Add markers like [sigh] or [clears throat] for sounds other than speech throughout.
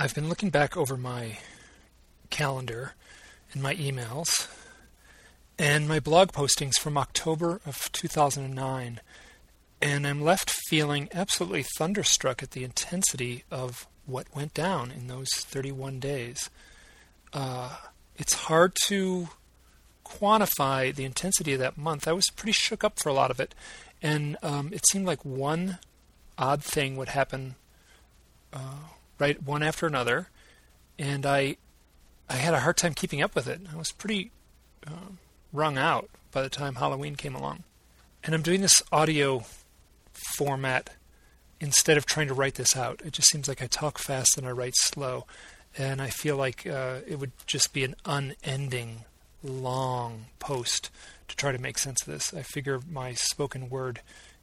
I've been looking back over my calendar and my emails and my blog postings from October of 2009, and I'm left feeling absolutely thunderstruck at the intensity of what went down in those 31 days. Uh, it's hard to quantify the intensity of that month. I was pretty shook up for a lot of it, and um, it seemed like one odd thing would happen uh, right one after another, and I I had a hard time keeping up with it. I was pretty uh, wrung out by the time Halloween came along, and I'm doing this audio format instead of trying to write this out. It just seems like I talk fast and I write slow, and I feel like uh, it would just be an unending, long post to try to make sense of this. I figure my spoken word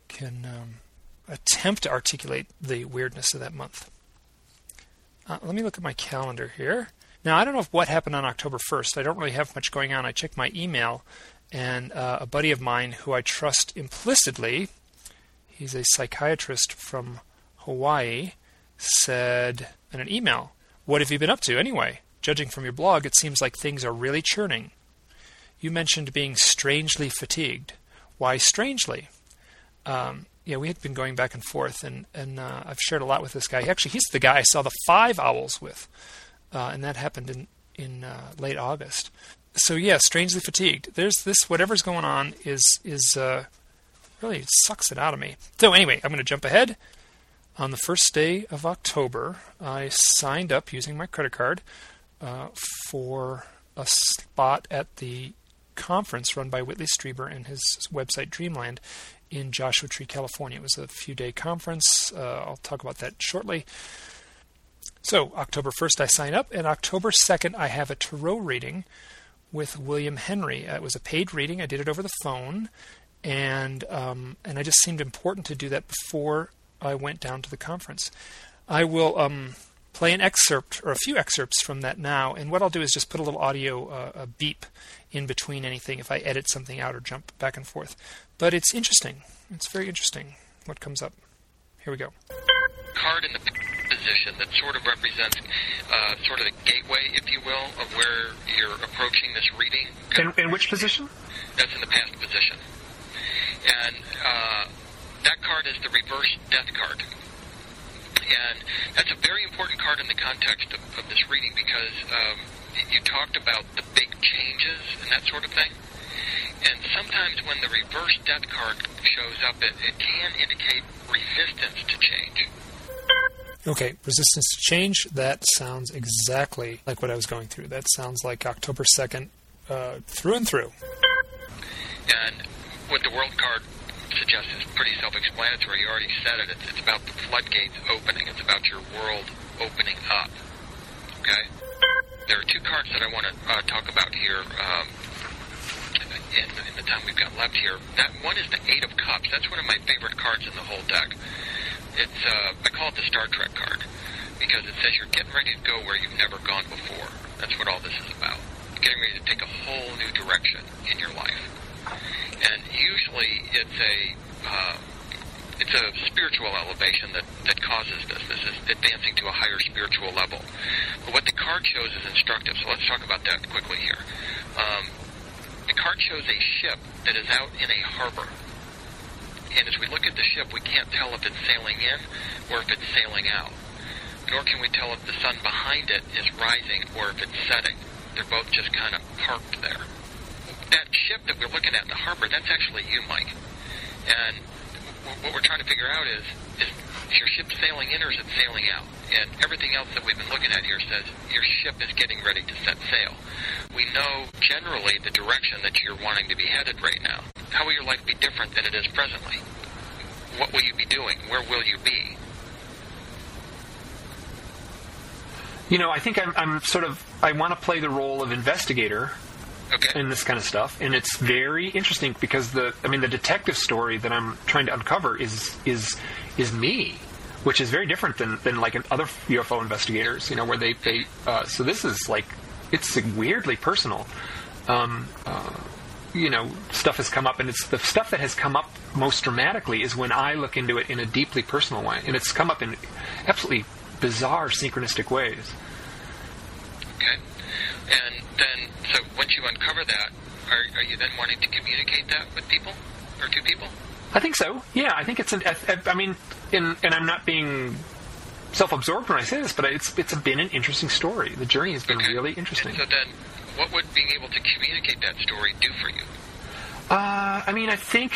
can um, attempt to articulate the weirdness of that month. Uh, let me look at my calendar here. Now, I don't know if what happened on October 1st. I don't really have much going on. I checked my email, and uh, a buddy of mine who I trust implicitly, he's a psychiatrist from Hawaii, said in an email, What have you been up to anyway? Judging from your blog, it seems like things are really churning. You mentioned being strangely fatigued. Why strangely? Um, yeah, we had been going back and forth, and and uh, I've shared a lot with this guy. Actually, he's the guy I saw the five owls with, uh, and that happened in in uh, late August. So yeah, strangely fatigued. There's this whatever's going on is is uh, really sucks it out of me. So anyway, I'm going to jump ahead. On the first day of October, I signed up using my credit card uh, for a spot at the conference run by Whitley Strieber and his website Dreamland in Joshua Tree, California. It was a few day conference. Uh, I'll talk about that shortly. So, October 1st, I sign up, and October 2nd, I have a tarot reading with William Henry. Uh, it was a paid reading. I did it over the phone, and um, and I just seemed important to do that before I went down to the conference. I will um, play an excerpt or a few excerpts from that now, and what I'll do is just put a little audio uh, a beep in between anything if I edit something out or jump back and forth. But it's interesting. It's very interesting what comes up. Here we go. Card in the position that sort of represents uh, sort of the gateway, if you will, of where you're approaching this reading. In, in which position? That's in the past position. And uh, that card is the reverse death card. And that's a very important card in the context of, of this reading because um, you talked about the big changes and that sort of thing. And sometimes when the reverse death card shows up, it, it can indicate resistance to change. Okay, resistance to change. That sounds exactly like what I was going through. That sounds like October 2nd uh, through and through. And what the world card suggests is pretty self explanatory. You already said it. It's, it's about the floodgates opening, it's about your world opening up. Okay? There are two cards that I want to uh, talk about here. Um, in, in the time we've got left here. That one is the Eight of Cups. That's one of my favorite cards in the whole deck. It's uh, I call it the Star Trek card because it says you're getting ready to go where you've never gone before. That's what all this is about. Getting ready to take a whole new direction in your life. And usually it's a uh, it's a spiritual elevation that, that causes this. This is advancing to a higher spiritual level. But what the card shows is instructive. So let's talk about that quickly here. Um, card shows a ship that is out in a harbor. And as we look at the ship, we can't tell if it's sailing in or if it's sailing out. Nor can we tell if the sun behind it is rising or if it's setting. They're both just kind of parked there. That ship that we're looking at in the harbor, that's actually you, Mike. And what we're trying to figure out is, is is your ship sailing in or is it sailing out? And everything else that we've been looking at here says your ship is getting ready to set sail. We know generally the direction that you're wanting to be headed right now. How will your life be different than it is presently? What will you be doing? Where will you be? You know, I think I'm, I'm sort of, I want to play the role of investigator Okay. in this kind of stuff, and it's very interesting because the I mean the detective story that I'm trying to uncover is is is me, which is very different than than like other UFO investigators, you know, where they they uh, so this is like it's weirdly personal. Um, uh, you know, stuff has come up, and it's the stuff that has come up most dramatically is when I look into it in a deeply personal way, and it's come up in absolutely bizarre synchronistic ways. Okay. And then, so once you uncover that, are, are you then wanting to communicate that with people or to people? I think so. Yeah, I think it's an. I, I mean, in, and I'm not being self-absorbed when I say this, but it's it's been an interesting story. The journey has been Okay. really interesting. And so then, what would being able to communicate that story do for you? Uh, I mean, I think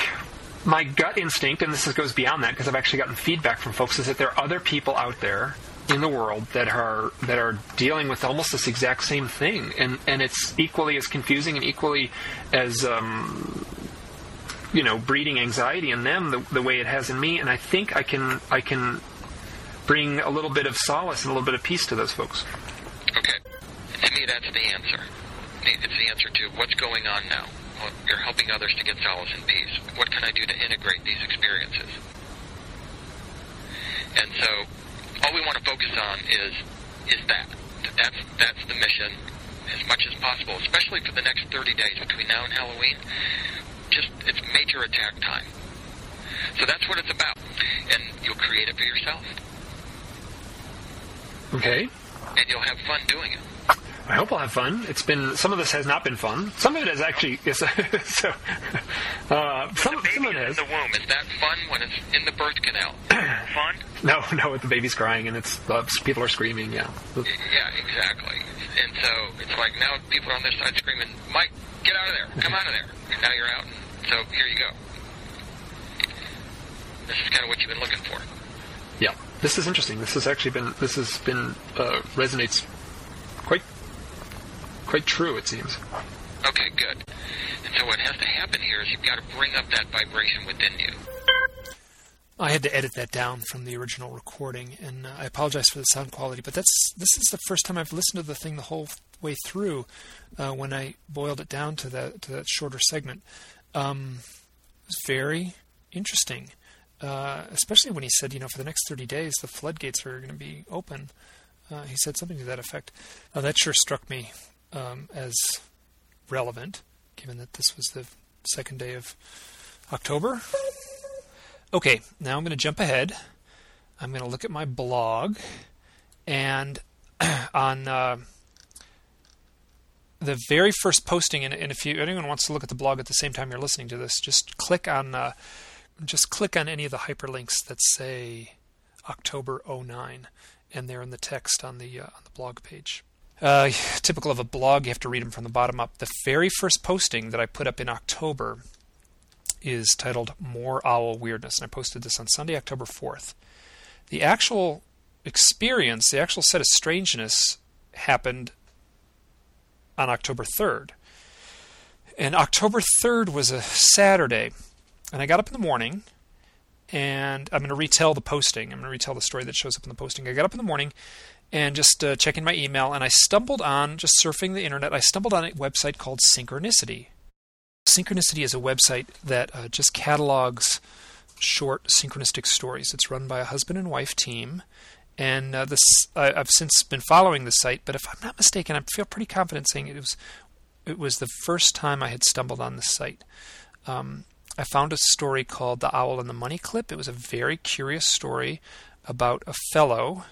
my gut instinct, and this is- goes beyond that because I've actually gotten feedback from folks, is that there are other people out there in the world that are that are dealing with almost this exact same thing, and and it's equally as confusing and equally as um, you know breeding anxiety in them the, the way it has in me. And I think I can I can bring a little bit of solace and a little bit of peace to those folks. Okay. To me, that's the answer. It's the answer to what's going on now. You're helping others to get solace and peace. What can I do to integrate these experiences? And so, all we want to focus on is is that. That's that's the mission as much as possible, especially for the next 30 days between now and Halloween. Just it's major attack time. So that's what it's about, and you'll create it for yourself, Okay. and you'll have fun doing it. I hope I'll have fun. It's been some of this has not been fun. Some of it has actually [laughs] is so. Uh, some, The some baby of it is has. in the womb. Is that fun when it's in the birth canal? [clears throat] fun? No, no, the baby's crying and it's uh, people are screaming. Yeah. Yeah, exactly. And so it's like now people are on their side screaming, "Mike, get out of there! Come out of there!" And now you're out. And so here you go. This is kind of what you've been looking for. Yeah. This is interesting. This has actually been this has been uh, resonates quite true. It seems. Okay, good. And so what has to happen here is you've got to bring up that vibration within you. I had to edit that down from the original recording, and uh, I apologize for the sound quality. But that's this is the first time I've listened to the thing the whole way through. Uh, when I boiled it down to that to that shorter segment, um, it was very interesting. Uh, especially when he said, you know, for the next 30 days, the floodgates are going to be open. Uh, he said something to that effect. Uh, that sure struck me um, as relevant, given that this was the second day of October. Okay, now I'm going to jump ahead. I'm going to look at my blog, and [clears throat] on uh, the very first posting, and, and if you anyone wants to look at the blog at the same time you're listening to this, just click on uh, just click on any of the hyperlinks that say October 09, and they're in the text on the uh, on the blog page. Uh, typical of a blog, you have to read them from the bottom up. The very first posting that I put up in October is titled More Owl Weirdness, and I posted this on Sunday, October 4th. The actual experience, the actual set of strangeness, happened on October 3rd. And October 3rd was a Saturday, and I got up in the morning, and I'm going to retell the posting. I'm going to retell the story that shows up in the posting. I got up in the morning and just uh, checking my email, and I stumbled on, just surfing the internet, I stumbled on a website called Synchronicity. Synchronicity is a website that uh, just catalogs short synchronistic stories. It's run by a husband and wife team, and uh, this I, I've since been following the site. But if I'm not mistaken, I feel pretty confident saying it was it was the first time I had stumbled on this site. Um, I found a story called "The Owl and the Money Clip." It was a very curious story about a fellow.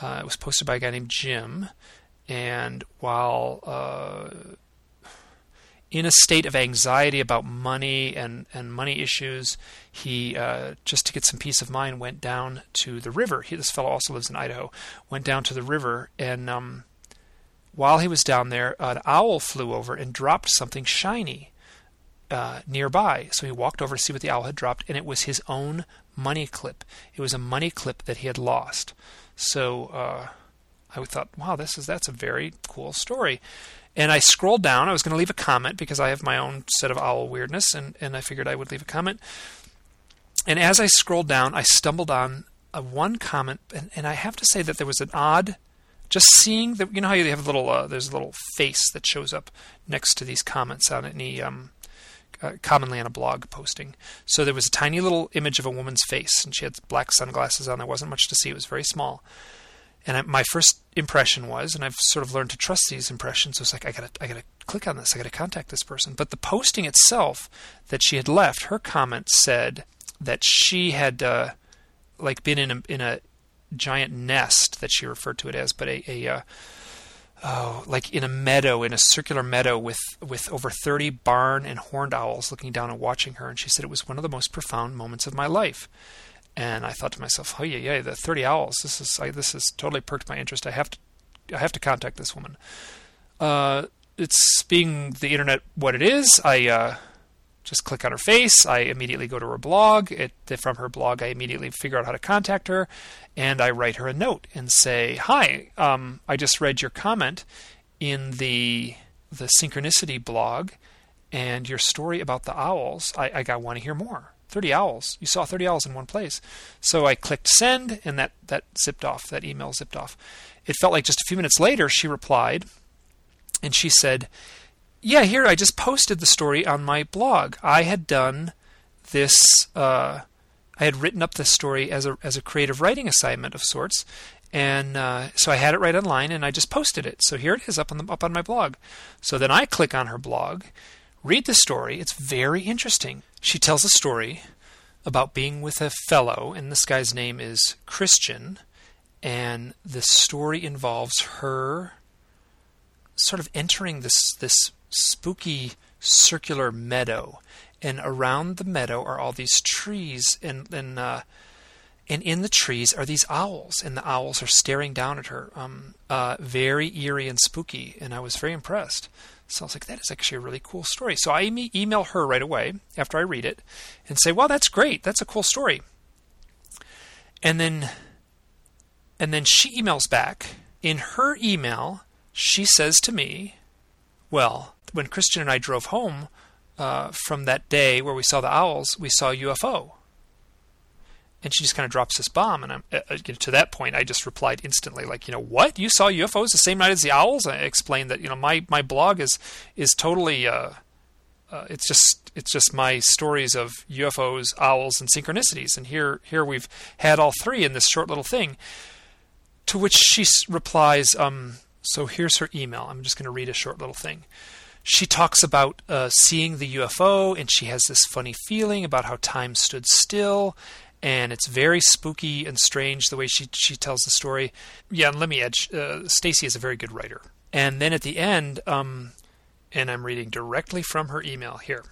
Uh, it was posted by a guy named Jim, and while uh, in a state of anxiety about money and, and money issues, he uh, just to get some peace of mind went down to the river. He, this fellow also lives in Idaho. Went down to the river, and um, while he was down there, an owl flew over and dropped something shiny uh, nearby. So he walked over to see what the owl had dropped, and it was his own money clip. It was a money clip that he had lost. So uh, I thought, wow, this is that's a very cool story. And I scrolled down. I was going to leave a comment because I have my own set of owl weirdness, and, and I figured I would leave a comment. And as I scrolled down, I stumbled on a one comment, and, and I have to say that there was an odd, just seeing that you know how you have a little, uh, there's a little face that shows up next to these comments on any, um, uh, commonly on a blog posting. So there was a tiny little image of a woman's face, and she had black sunglasses on. There wasn't much to see; it was very small. And I, my first impression was, and I've sort of learned to trust these impressions. It was like I gotta, I gotta click on this. I gotta contact this person. But the posting itself that she had left, her comment said that she had, uh, like, been in a in a giant nest that she referred to it as, but a, a uh, oh, like in a meadow, in a circular meadow with with over 30 barn and horned owls looking down and watching her. And she said it was one of the most profound moments of my life. And I thought to myself, oh yeah, yeah, the 30 owls. This is I, this has totally perked my interest. I have to I have to contact this woman. Uh, it's being the internet what it is. I uh, just click on her face. I immediately go to her blog. It, from her blog, I immediately figure out how to contact her, and I write her a note and say, "Hi, um, I just read your comment in the the synchronicity blog, and your story about the owls. I, I got want to hear more. 30 owls. You saw 30 owls in one place. So I clicked send, and that that zipped off. That email zipped off. It felt like just a few minutes later she replied, and she said yeah, here I just posted the story on my blog. I had done this. Uh, I had written up this story as a as a creative writing assignment of sorts, and uh, so I had it right online, and I just posted it. So here it is up on the up on my blog. So then I click on her blog, read the story. It's very interesting. She tells a story about being with a fellow, and this guy's name is Christian, and the story involves her sort of entering this this spooky circular meadow, and around the meadow are all these trees, and and uh, and in the trees are these owls, and the owls are staring down at her. Um, uh, very eerie and spooky, and I was very impressed. So I was like, that is actually a really cool story. So I email her right away after I read it, and say, well, that's great. That's a cool story. And then, and then she emails back. In her email, she says to me, well, when Christian and I drove home uh, from that day where we saw the owls, we saw UFO. And she just kind of drops this bomb, and I'm, uh, uh to that point, I just replied instantly, like, you know, what? You saw UFOs the same night as the owls? I explained that, you know, my, my blog is is totally, uh, uh, it's just it's just my stories of UFOs, owls, and synchronicities, and here here we've had all three in this short little thing. To which she replies, um, so here's her email. I'm just going to read a short little thing she talks about uh, seeing the UFO, and she has this funny feeling about how time stood still, and it's very spooky and strange the way she she tells the story. Yeah, and let me add, uh, Stacy is a very good writer. And then at the end, um, and I'm reading directly from her email here.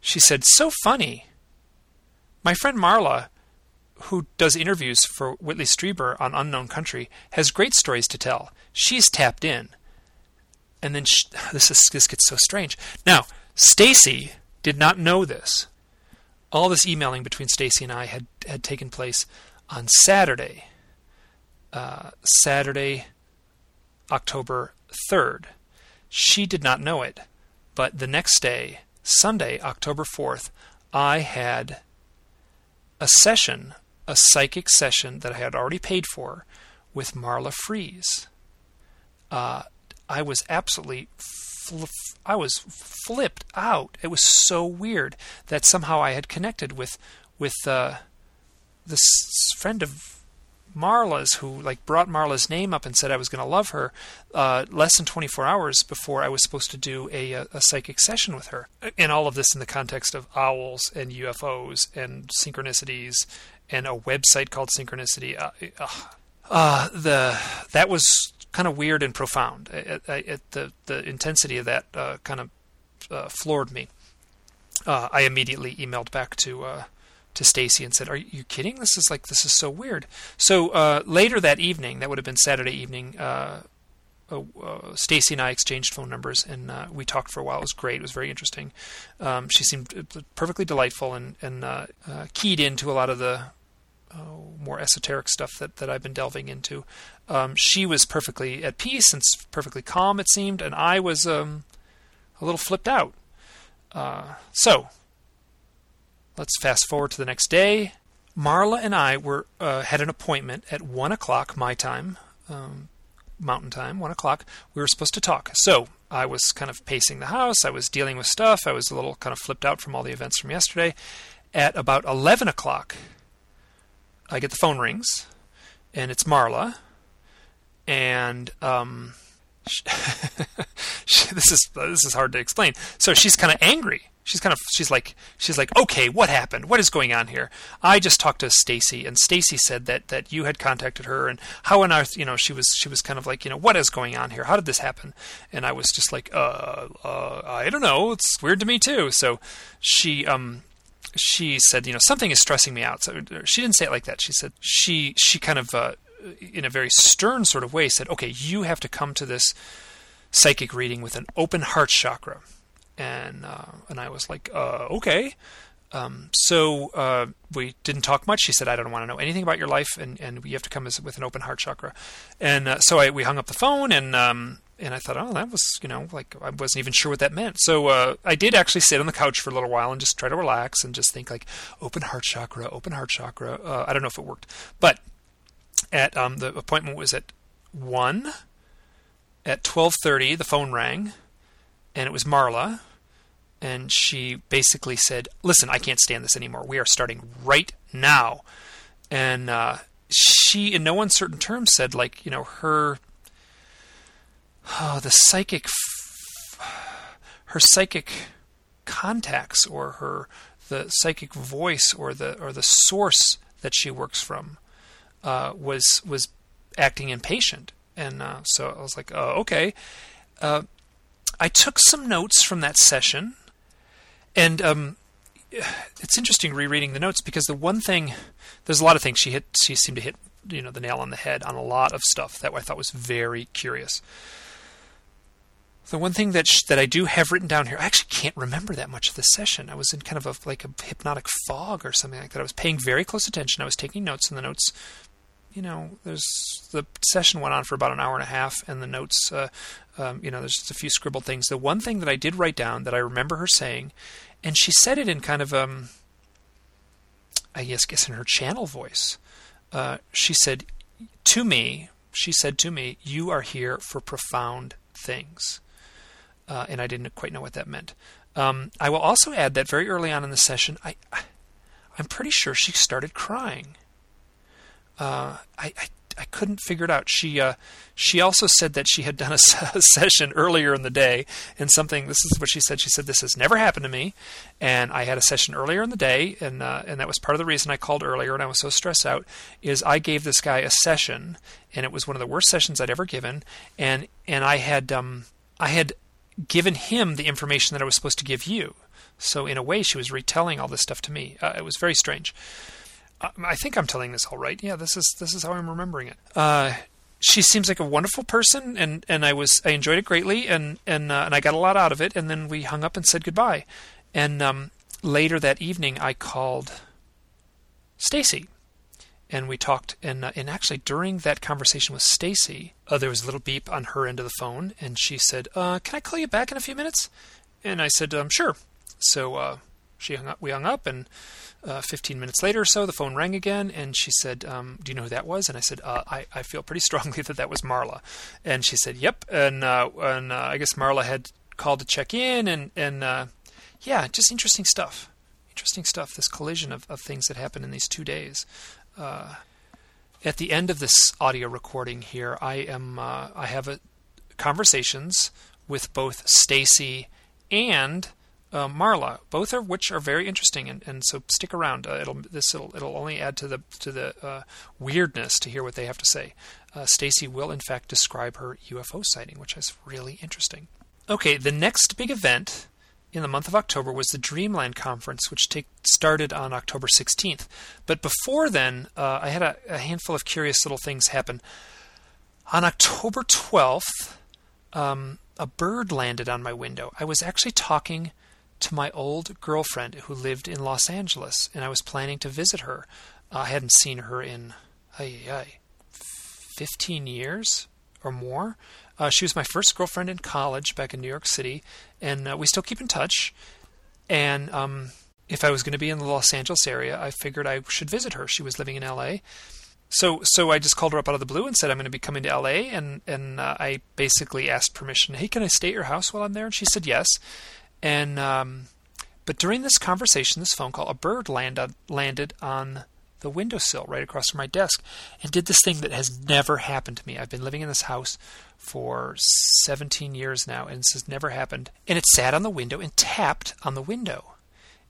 She said, "So funny. My friend Marla." Who does interviews for Whitley Strieber on Unknown Country has great stories to tell. She's tapped in and then she, [sighs] this is this gets so strange. Now, Stacy did not know this. All this emailing between Stacy and I had had taken place on Saturday. Uh, Saturday, October third. She did not know it, but the next day, Sunday, October fourth, I had a session, a psychic session that I had already paid for, with Marla Frees. Uh, I was absolutely fl- I was flipped out. It was so weird that somehow I had connected with with uh, this friend of Marla's who like brought Marla's name up and said I was going to love her uh, less than 24 hours before I was supposed to do a, a, a, psychic session with her. And all of this in the context of owls and UFOs and synchronicities and a website called Synchronicity. Uh, uh, uh the that was kind of weird and profound. It, it, the the intensity of that uh, kind of uh, floored me. Uh, I immediately emailed back to uh, to Stacy and said, "Are you kidding? This is like this is so weird." So uh, later that evening, that would have been Saturday evening. Uh, Stacy and I exchanged phone numbers, and we talked for a while. It was great. It was very interesting. Um, she seemed perfectly delightful and, and keyed into a lot of the more esoteric stuff that, that I've been delving into. Um, she was perfectly at peace and perfectly calm, it seemed, and I was um, a little flipped out. Uh, so, let's fast forward to the next day. Marla and I were uh, had an appointment at one o'clock my time, um, Mountain Time, one o'clock. We were supposed to talk. So I was kind of pacing the house. I was dealing with stuff. I was a little kind of flipped out from all the events from yesterday. At about eleven o'clock, I get the phone rings, and it's Marla, and um, she, [laughs] this is this is hard to explain. So she's kind of angry. She's kind of she's like she's like okay, what happened? What is going on here? I just talked to Stacy, and Stacy said that that you had contacted her, and how on earth you know she was she was kind of like you know what is going on here? How did this happen? And I was just like uh, uh I don't know. It's weird to me too. So she um she said, you know, something is stressing me out. So she didn't say it like that. She said she she kind of uh, in a very stern sort of way said, okay, you have to come to this psychic reading with an open heart chakra. And uh, and I was like, uh, okay. Um, so uh, we didn't talk much. She said, "I don't want to know anything about your life, and, and you have to come as, with an open heart chakra." And uh, so I, we hung up the phone, and um, and I thought, oh, that was, you know, like I wasn't even sure what that meant. So uh, I did actually sit on the couch for a little while and just try to relax and just think like open heart chakra, open heart chakra. Uh, I don't know if it worked, but at um, the appointment was at one. At twelve thirty, the phone rang, and it was Marla, and she basically said, "Listen, I can't stand this anymore. We are starting right now." And uh, she, in no uncertain terms, said, like, you know, her oh, the psychic, her psychic contacts or her the psychic voice or the or the source that she works from uh, was was acting impatient, and uh, so I was like, oh, okay. Uh, I took some notes from that session, and um, it's interesting rereading the notes because the one thing there's a lot of things she hit she seemed to hit you know the nail on the head on a lot of stuff that I thought was very curious. The one thing that sh- that I do have written down here, I actually can't remember that much of the session. I was in kind of a like a hypnotic fog or something like that. I was paying very close attention. I was taking notes, and the notes, you know, there's the session went on for about an hour and a half, and the notes, uh, um, you know, there's just a few scribbled things. The one thing that I did write down that I remember her saying, and she said it in kind of um, I guess guess in her channel voice. Uh, she said to me, she said to me, "You are here for profound things." Uh, and I didn't quite know what that meant. Um, I will also add that very early on in the session, I, I am pretty sure she started crying. Uh, I, I, I couldn't figure it out. She uh, she also said that she had done a, a, [laughs] session earlier in the day, and something. This is what she said. She said this has never happened to me, and I had a session earlier in the day, and uh, and that was part of the reason I called earlier, and I was so stressed out. Is I gave this guy a session, and it was one of the worst sessions I'd ever given, and and I had um I had given him the information that I was supposed to give you. So in a way, she was retelling all this stuff to me. Uh, it was very strange. Uh, I think I'm telling this all right. Yeah, this is this is how I'm remembering it. Uh, she seems like a wonderful person, and, and I was I enjoyed it greatly, and and uh, and I got a lot out of it. And then we hung up and said goodbye. And um, later that evening, I called Stacy and we talked and uh, and actually during that conversation with Stacy, uh, there was a little beep on her end of the phone, and she said, uh, "Can I call you back in a few minutes?" And I said, um, "Sure." So uh, she hung up. We hung up, and uh, 15 minutes later or so, the phone rang again, and she said, um, "Do you know who that was?" And I said, uh, I, "I feel pretty [laughs] strongly that that was Marla." And she said, "Yep." And and I guess Marla had called to check in, and and yeah, just interesting stuff interesting stuff. This collision of, of things that happened in these two days uh, at the end of this audio recording here, I am uh, I have a, conversations with both Stacy and uh, Marla, both of which are very interesting, and, and so stick around. Uh, it'll this it'll, it'll only add to the to the uh, weirdness to hear what they have to say. Uh, Stacy will in fact describe her UFO sighting, which is really interesting. Okay, the next big event in the month of October was the Dreamland Conference, which take, started on October 16th. But before then, uh, I had a, a, handful of curious little things happen. On October 12th, um, a bird landed on my window. I was actually talking to my old girlfriend who lived in Los Angeles, and I was planning to visit her. I hadn't seen her in ay, ay, 15 years or more. Uh, she was my first girlfriend in college back in New York City, and uh, we still keep in touch. And um, if I was going to be in the Los Angeles area, I figured I should visit her. She was living in L.A. So, so I just called her up out of the blue and said I'm going to be coming to L.A. and and uh, I basically asked permission. Hey, can I stay at your house while I'm there? And she said yes. And um, but during this conversation, this phone call, a bird landed landed on the windowsill right across from my desk and did this thing that has never happened to me. I've been living in this house for 17 years now, and this has never happened. And it sat on the window and tapped on the window.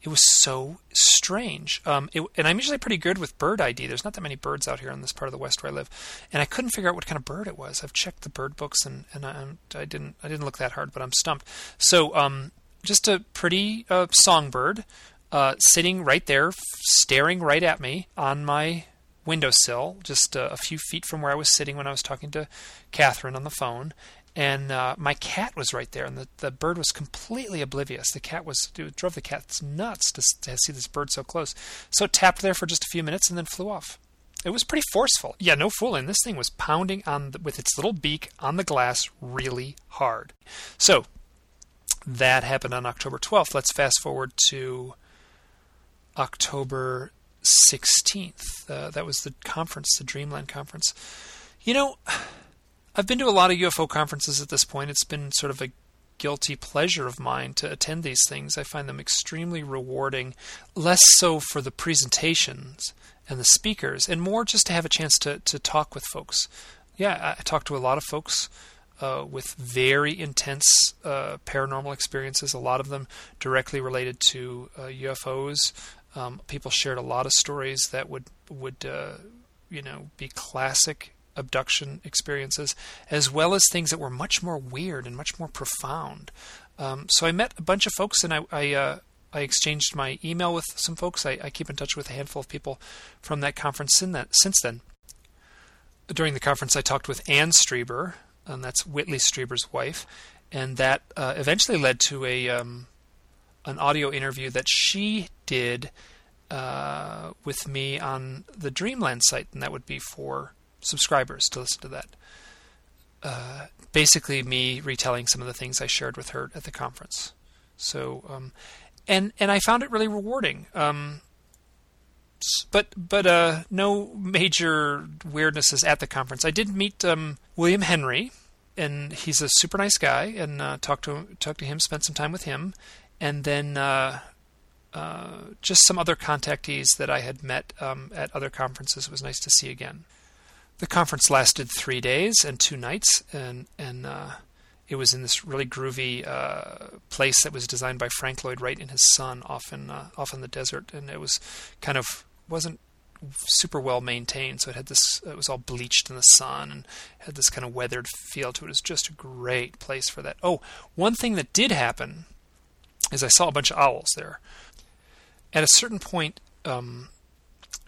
It was so strange. Um, it, and I'm usually pretty good with bird ID. There's not that many birds out here in this part of the West where I live, and I couldn't figure out what kind of bird it was. I've checked the bird books, and, and I, I didn't I didn't look that hard, but I'm stumped. So um, just a pretty uh, songbird uh, sitting right there, staring right at me on my windowsill, just uh, a few feet from where I was sitting when I was talking to Catherine on the phone and uh, my cat was right there, and the, the bird was completely oblivious. The cat was drove the cats nuts to, to see this bird so close. So it tapped there for just a few minutes and then flew off. It was pretty forceful. Yeah, no fooling. This thing was pounding on the, with its little beak on the glass really hard. So that happened on October 12th. Let's fast forward to October 16th. Uh, that was the conference, the Dreamland conference. You know, I've been to a lot of UFO conferences at this point. It's been sort of a guilty pleasure of mine to attend these things. I find them extremely rewarding, less so for the presentations and the speakers, and more just to have a chance to, to talk with folks. Yeah, I talk to a lot of folks uh, with very intense uh, paranormal experiences, a lot of them directly related to uh, UFOs. Um, people shared a lot of stories that would would uh, you know be classic abduction experiences, as well as things that were much more weird and much more profound. Um, so I met a bunch of folks, and I I, uh, I exchanged my email with some folks. I, I, keep in touch with a handful of people from that conference that, since then. During the conference, I talked with Ann Strieber, and that's Whitley Strieber's wife, and that uh, eventually led to a um, an audio interview that she did uh, with me on the Dreamland site, and that would be for subscribers to listen to that. Uh, basically, me retelling some of the things I shared with her at the conference. So, um, and and I found it really rewarding. Um, but but uh, no major weirdnesses at the conference. I did meet um, William Henry, and he's a super nice guy, and uh, talked to him, talked to him, spent some time with him, and then uh, uh, just some other contactees that I had met um, at other conferences. It was nice to see again. The conference lasted three days and two nights, and and uh, it was in this really groovy uh, place that was designed by Frank Lloyd Wright and his son off in uh, off in the desert, and it was kind of wasn't super well maintained, so it had this it was all bleached in the sun and had this kind of weathered feel to it. It was just a great place for that. Oh, one thing that did happen is I saw a bunch of owls there. At a certain point um,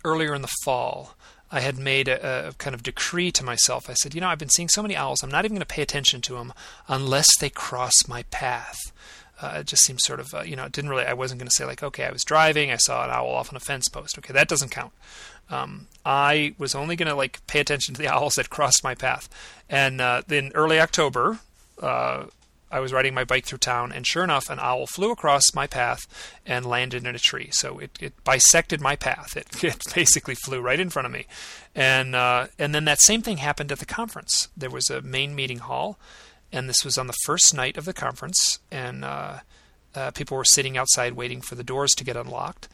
earlier in the fall, I had made a, a, kind of decree to myself. I said, you know, I've been seeing so many owls, I'm not even going to pay attention to them unless they cross my path. Uh, it just seems sort of, uh, you know, it didn't really, I wasn't going to say, like, okay, I was driving, I saw an owl off on a fence post. Okay, that doesn't count. Um, I was only going to, like, pay attention to the [laughs] owls that crossed my path. And uh, in early October, uh, I was riding my bike through town, and sure enough, an owl flew across my path and landed in a tree. So it, it bisected my path. It, [laughs] it basically flew right in front of me, and uh, and then that same thing happened at the conference. There was a main meeting hall, and this was on the first night of the conference, and uh, uh, people were sitting outside waiting for the doors to get unlocked,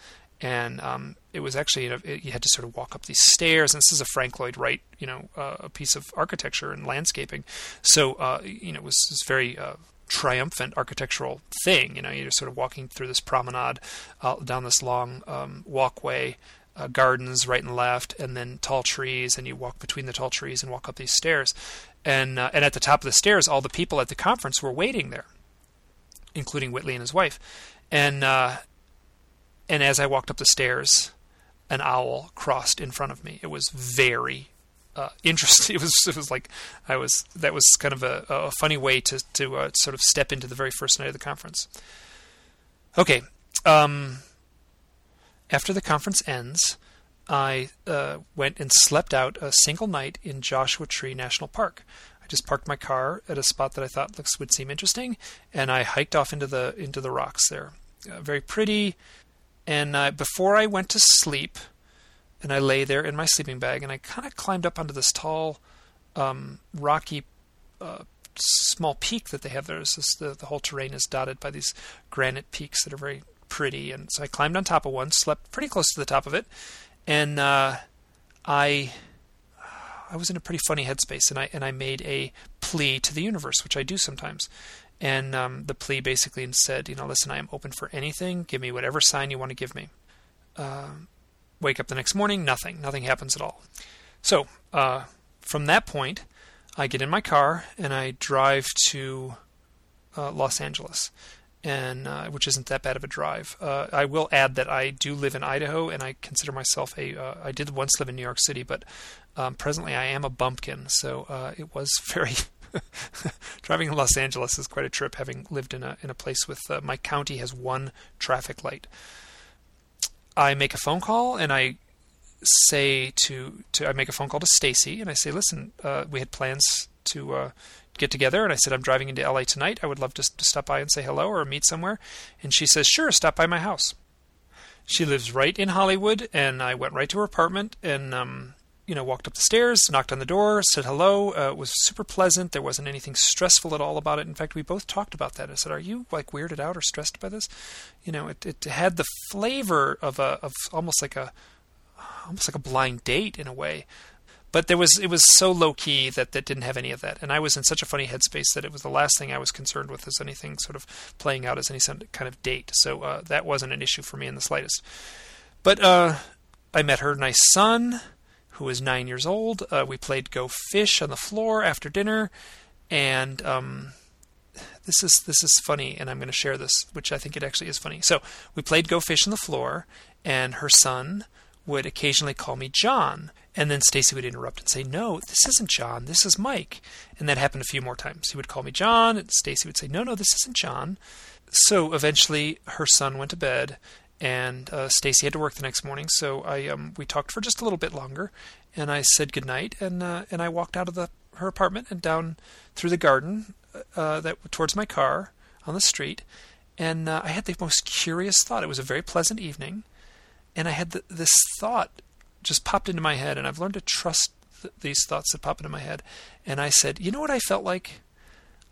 and um, it was actually you, know, you, had to sort of walk up these stairs. And this is a Frank Lloyd Wright, you know, uh, a piece of architecture and landscaping. So uh, you know, it was this very uh, triumphant architectural thing. You know, you're sort of walking through this promenade uh, down this long um, walkway. Uh, gardens right and left, and then tall trees, and you walk between the tall trees and walk up these stairs. And uh, and at the top of the stairs, all the people at the conference were waiting there, including Whitley and his wife. And and as I walked up the stairs, an owl crossed in front of me. It was very uh, [laughs] interesting. It was it was like I was that was kind of a, a funny way to to uh, sort of step into the very first night of the conference. Okay, um, after the conference ends, I uh, went and slept out a single night in Joshua Tree National Park. I just parked my car at a spot that I thought looks would seem interesting, and I hiked off into the into the rocks there. Uh, very pretty, and uh, before I went to sleep, and I lay there in my sleeping bag, and I kind of climbed up onto this tall, um, rocky, uh, small peak that they have there. This, the, the whole terrain is dotted by these granite peaks that are very pretty. And so I climbed on top of one, slept pretty close to the top of it, and uh, I I was in a pretty funny headspace, and I and I made a plea to the universe, which I do sometimes. And um, the plea basically said, you know, listen, I am open for anything. Give me whatever sign you want to give me. Uh, wake up the next morning, nothing. Nothing happens at all. So uh, from that point, I get in my car and I drive to uh, Los Angeles, and uh, which isn't that bad of a drive. Uh, I will add that I do live in Idaho, and I consider myself a. Uh, I did once live in New York City, but um, presently I am a bumpkin, so it was [laughs] very. [laughs] driving in Los Angeles is quite a trip, having lived in a in a place with uh, my county has one traffic light. I make a phone call and I say to to I make a phone call to Stacy and I say, listen, uh, we had plans to uh, get together, and I said I'm driving into LA tonight. I would love to, to stop by and say hello or meet somewhere. And she says, sure, stop by my house. She lives right in Hollywood, and I went right to her apartment and um, you know walked up the stairs, knocked on the door, said hello. Uh, it was super pleasant. There wasn't anything stressful at all about it. In fact, we both talked about that. I said, "Are you like weirded out or stressed by this?" You know, it it had the flavor of a of almost like a almost like a blind date in a way. But there was it was so low key that that didn't have any of that, and I was in such a funny headspace that it was the last thing I was concerned with as anything sort of playing out as any kind of date. So uh, that wasn't an issue for me in the slightest. But uh, I met her nice son, who was nine years old. Uh, we played Go Fish on the floor after dinner, and um, this is this is funny, and I'm going to share this, which I think it actually is funny. So we played Go Fish on the floor, and her son would occasionally call me John. And then Stacy would interrupt and say, "No, this isn't John. This is Mike." And that happened a few more times. He would call me John, and Stacy would say, "No, no, this isn't John." So eventually, her son went to bed, and uh, Stacy had to work the next morning. So I um, we talked for just a little bit longer, and I said goodnight, and uh, and I walked out of the her apartment and down through the garden uh, that towards my car on the street, and uh, I had the most curious thought. It was a very pleasant evening and I had this thought just popped into my head, and I've learned to trust th- these thoughts that pop into my head. And I said, you know what I felt like?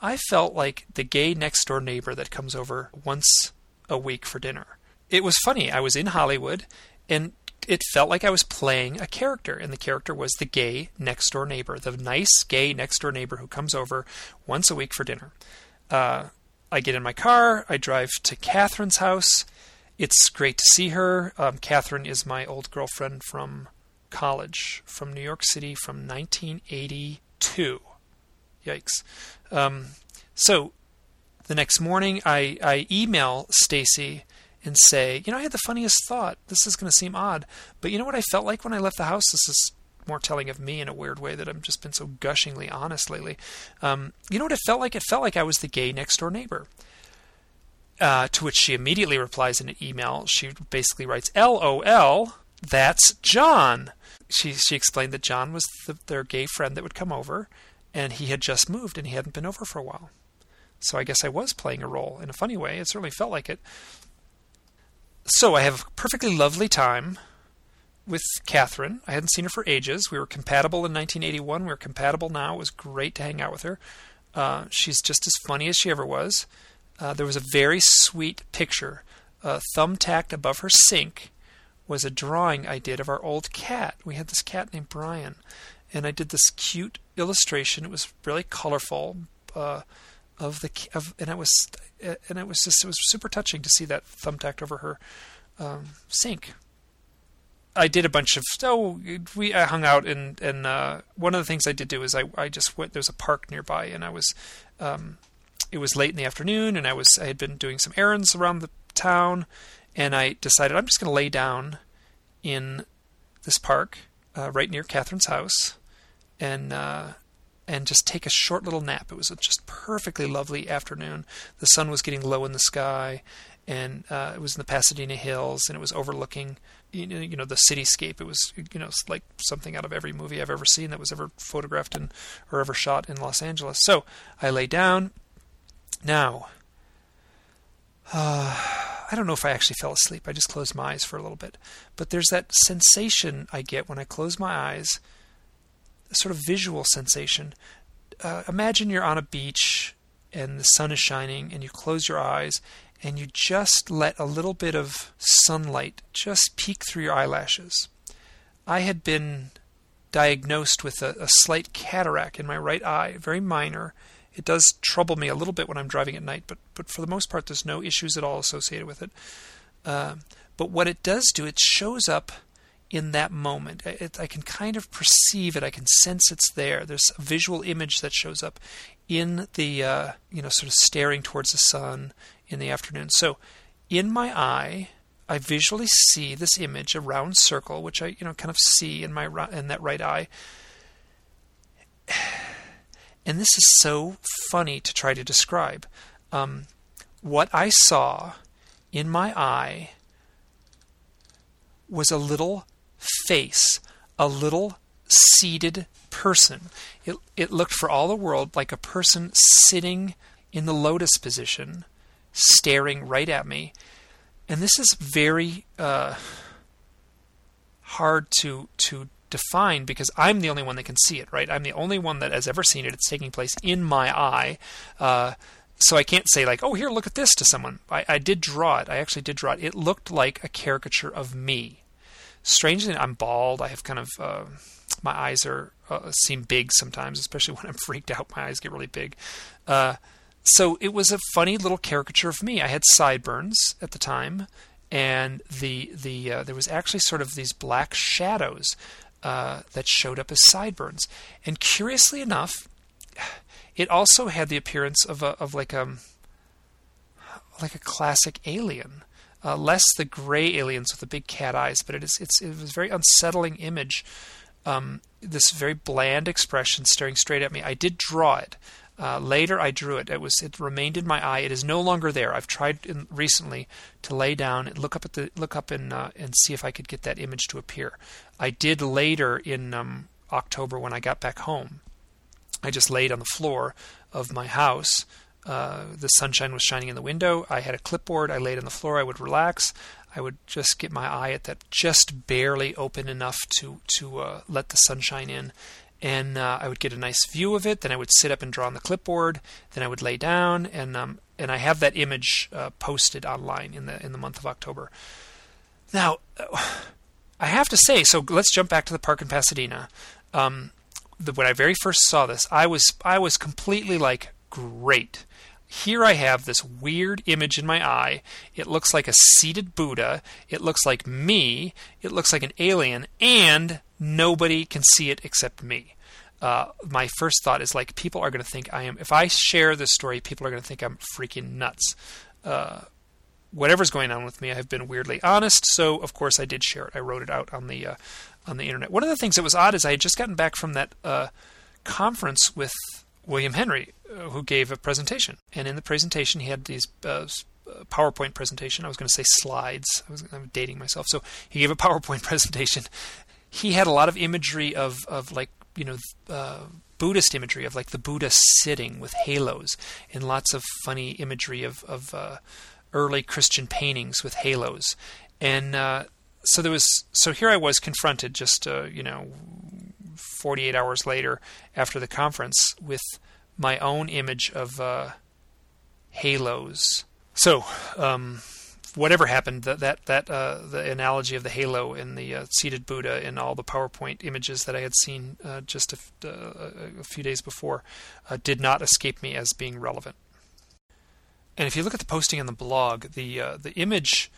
I felt like the gay next door neighbor that comes over once a week for dinner. It was funny. I was in Hollywood, and it felt like I was playing a character, and the character was the gay next door neighbor, the nice gay next door neighbor who comes over once a week for dinner. Uh, I get in my car, I drive to Catherine's house, it's great to see her. Um, Catherine is my old girlfriend from college, from New York City, from 1982. Yikes. Um, so the next morning, I, I email Stacy and say, you know, I had the funniest thought. This is going to seem odd, but you know what I felt like when I left the house? This is more telling of me in a weird way that I've just been so gushingly honest lately. Um, you know what it felt like? It felt like I was the gay next door neighbor. Uh, to which she immediately replies in an email. She basically writes, "LOL, that's John." She she explained that John was the, their gay friend that would come over, and he had just moved and he hadn't been over for a while. So I guess I was playing a role in a funny way. It certainly felt like it. So I have a perfectly lovely time with Catherine. I hadn't seen her for ages. We were compatible in 1981. We were compatible now. It was great to hang out with her. Uh, she's just as funny as she ever was uh, there was a very sweet picture uh, thumbtacked above her sink was a drawing I did of our old cat. We had this cat named Brian, and I did this cute illustration. It was really colorful uh, of the of, and it was and it was just it was super touching to see that thumbtacked over her um, sink. I did a bunch of oh we I hung out and and uh, one of the things I did do is I I just went there's a park nearby and I was um, it was late in the afternoon, and I was I had been doing some errands around the town, and I decided I'm just going to lay down in this park uh, right near Catherine's house, and uh, and just take a short little nap. It was a just perfectly lovely afternoon. The sun was getting low in the sky, and uh, it was in the Pasadena Hills, and it was overlooking you know, the cityscape. It was you know like something out of every movie I've ever seen that was ever photographed in or ever shot in Los Angeles. So I lay down now, uh, I don't know if I actually fell asleep. I just closed my eyes for a little bit. But there's that sensation I get when I close my eyes, sort of visual sensation. Uh, imagine you're on a beach and the sun is shining and you close your eyes and you just let a little bit of sunlight just peek through your eyelashes. I had been diagnosed with a, a slight cataract in my right eye, very minor. It does trouble me a little bit when I'm driving at night, but but for the most part, there's no issues at all associated with it. Uh, but what it does do, it shows up in that moment. It, I can kind of perceive it. I can sense it's there. There's a visual image that shows up in the uh, you know sort of staring towards the sun in the afternoon. So in my eye, I visually see this image, a round circle, which I you know kind of see in my in that right eye. [sighs] And this is so funny to try to describe. Um, what I saw in my eye was a little face, a little seated person. It, it looked for all the world like a person sitting in the lotus position, staring right at me. And this is very uh, hard to to define because I'm the only one that can see it, right? I'm the only one that has ever seen it. It's taking place in my eye. Uh, so I can't say like, oh, here, look at this to someone. I, I did draw it. I actually did draw it. It looked like a caricature of me strangely, I'm bald. I have kind of uh, my eyes are uh, seem big sometimes, especially [laughs] when I'm freaked out. My eyes get really big. Uh, so it was a funny little caricature of me. I had sideburns at the time, and the the uh, there was actually sort of these black shadows uh, that showed up as sideburns. And curiously enough, it also had the appearance of a of like a um, like a classic alien uh, less the gray aliens with the big cat eyes, but it is it's it was a very unsettling image. Um, this very bland expression staring straight at me. I did draw it. Uh, later, I drew it. It was it remained in my eye. It is no longer there. I've tried in, recently to lay down and look up at the look up and uh, and see if I could get that image to appear. I did later in um, October when I got back home. I just laid on the floor of my house uh, the sunshine was shining in the window. I had a clipboard. I laid on the floor. I would relax. I would just get my eye at that just barely open enough to to uh, let the sunshine in, and uh, I would get a nice view of it. Then I would sit up and draw on the clipboard. Then I would lay down, and um, and I have that image uh, posted online in the in the month of October. Now, I have to say, so let's jump back to the park in Pasadena. Um, the, when I very first saw this, I was I was completely like, great here I have this weird image in my eye. It looks like a seated Buddha. It looks like me. It looks like an alien, and nobody can see it except me. Uh, my first thought is like people are going to think I am. If I share this story, people are going to think I'm freaking nuts. Uh, whatever's going on with me, I have been weirdly honest. So of course I did share it. I wrote it out on the uh, on the internet. One of the things that was odd is I had just gotten back from that uh, conference with William Henry, uh, who gave a presentation. And in the presentation, he had these uh, PowerPoint presentation. I was going to say slides. I was I'm dating myself. So he gave a [laughs] PowerPoint presentation. He had a lot of imagery of of like you know uh, Buddhist imagery of like the Buddha sitting with halos, and lots of funny imagery of of uh, early Christian paintings with halos. And uh, so there was so here I was confronted just uh, you know 48 hours later after the conference with my own image of uh, halos. So, um, whatever happened, that that, that uh, the analogy of the halo in the uh, seated Buddha in all the PowerPoint images that I had seen uh, just a, uh, a, few days before uh, did not escape me as being relevant. And if you look at the posting on the blog, the the image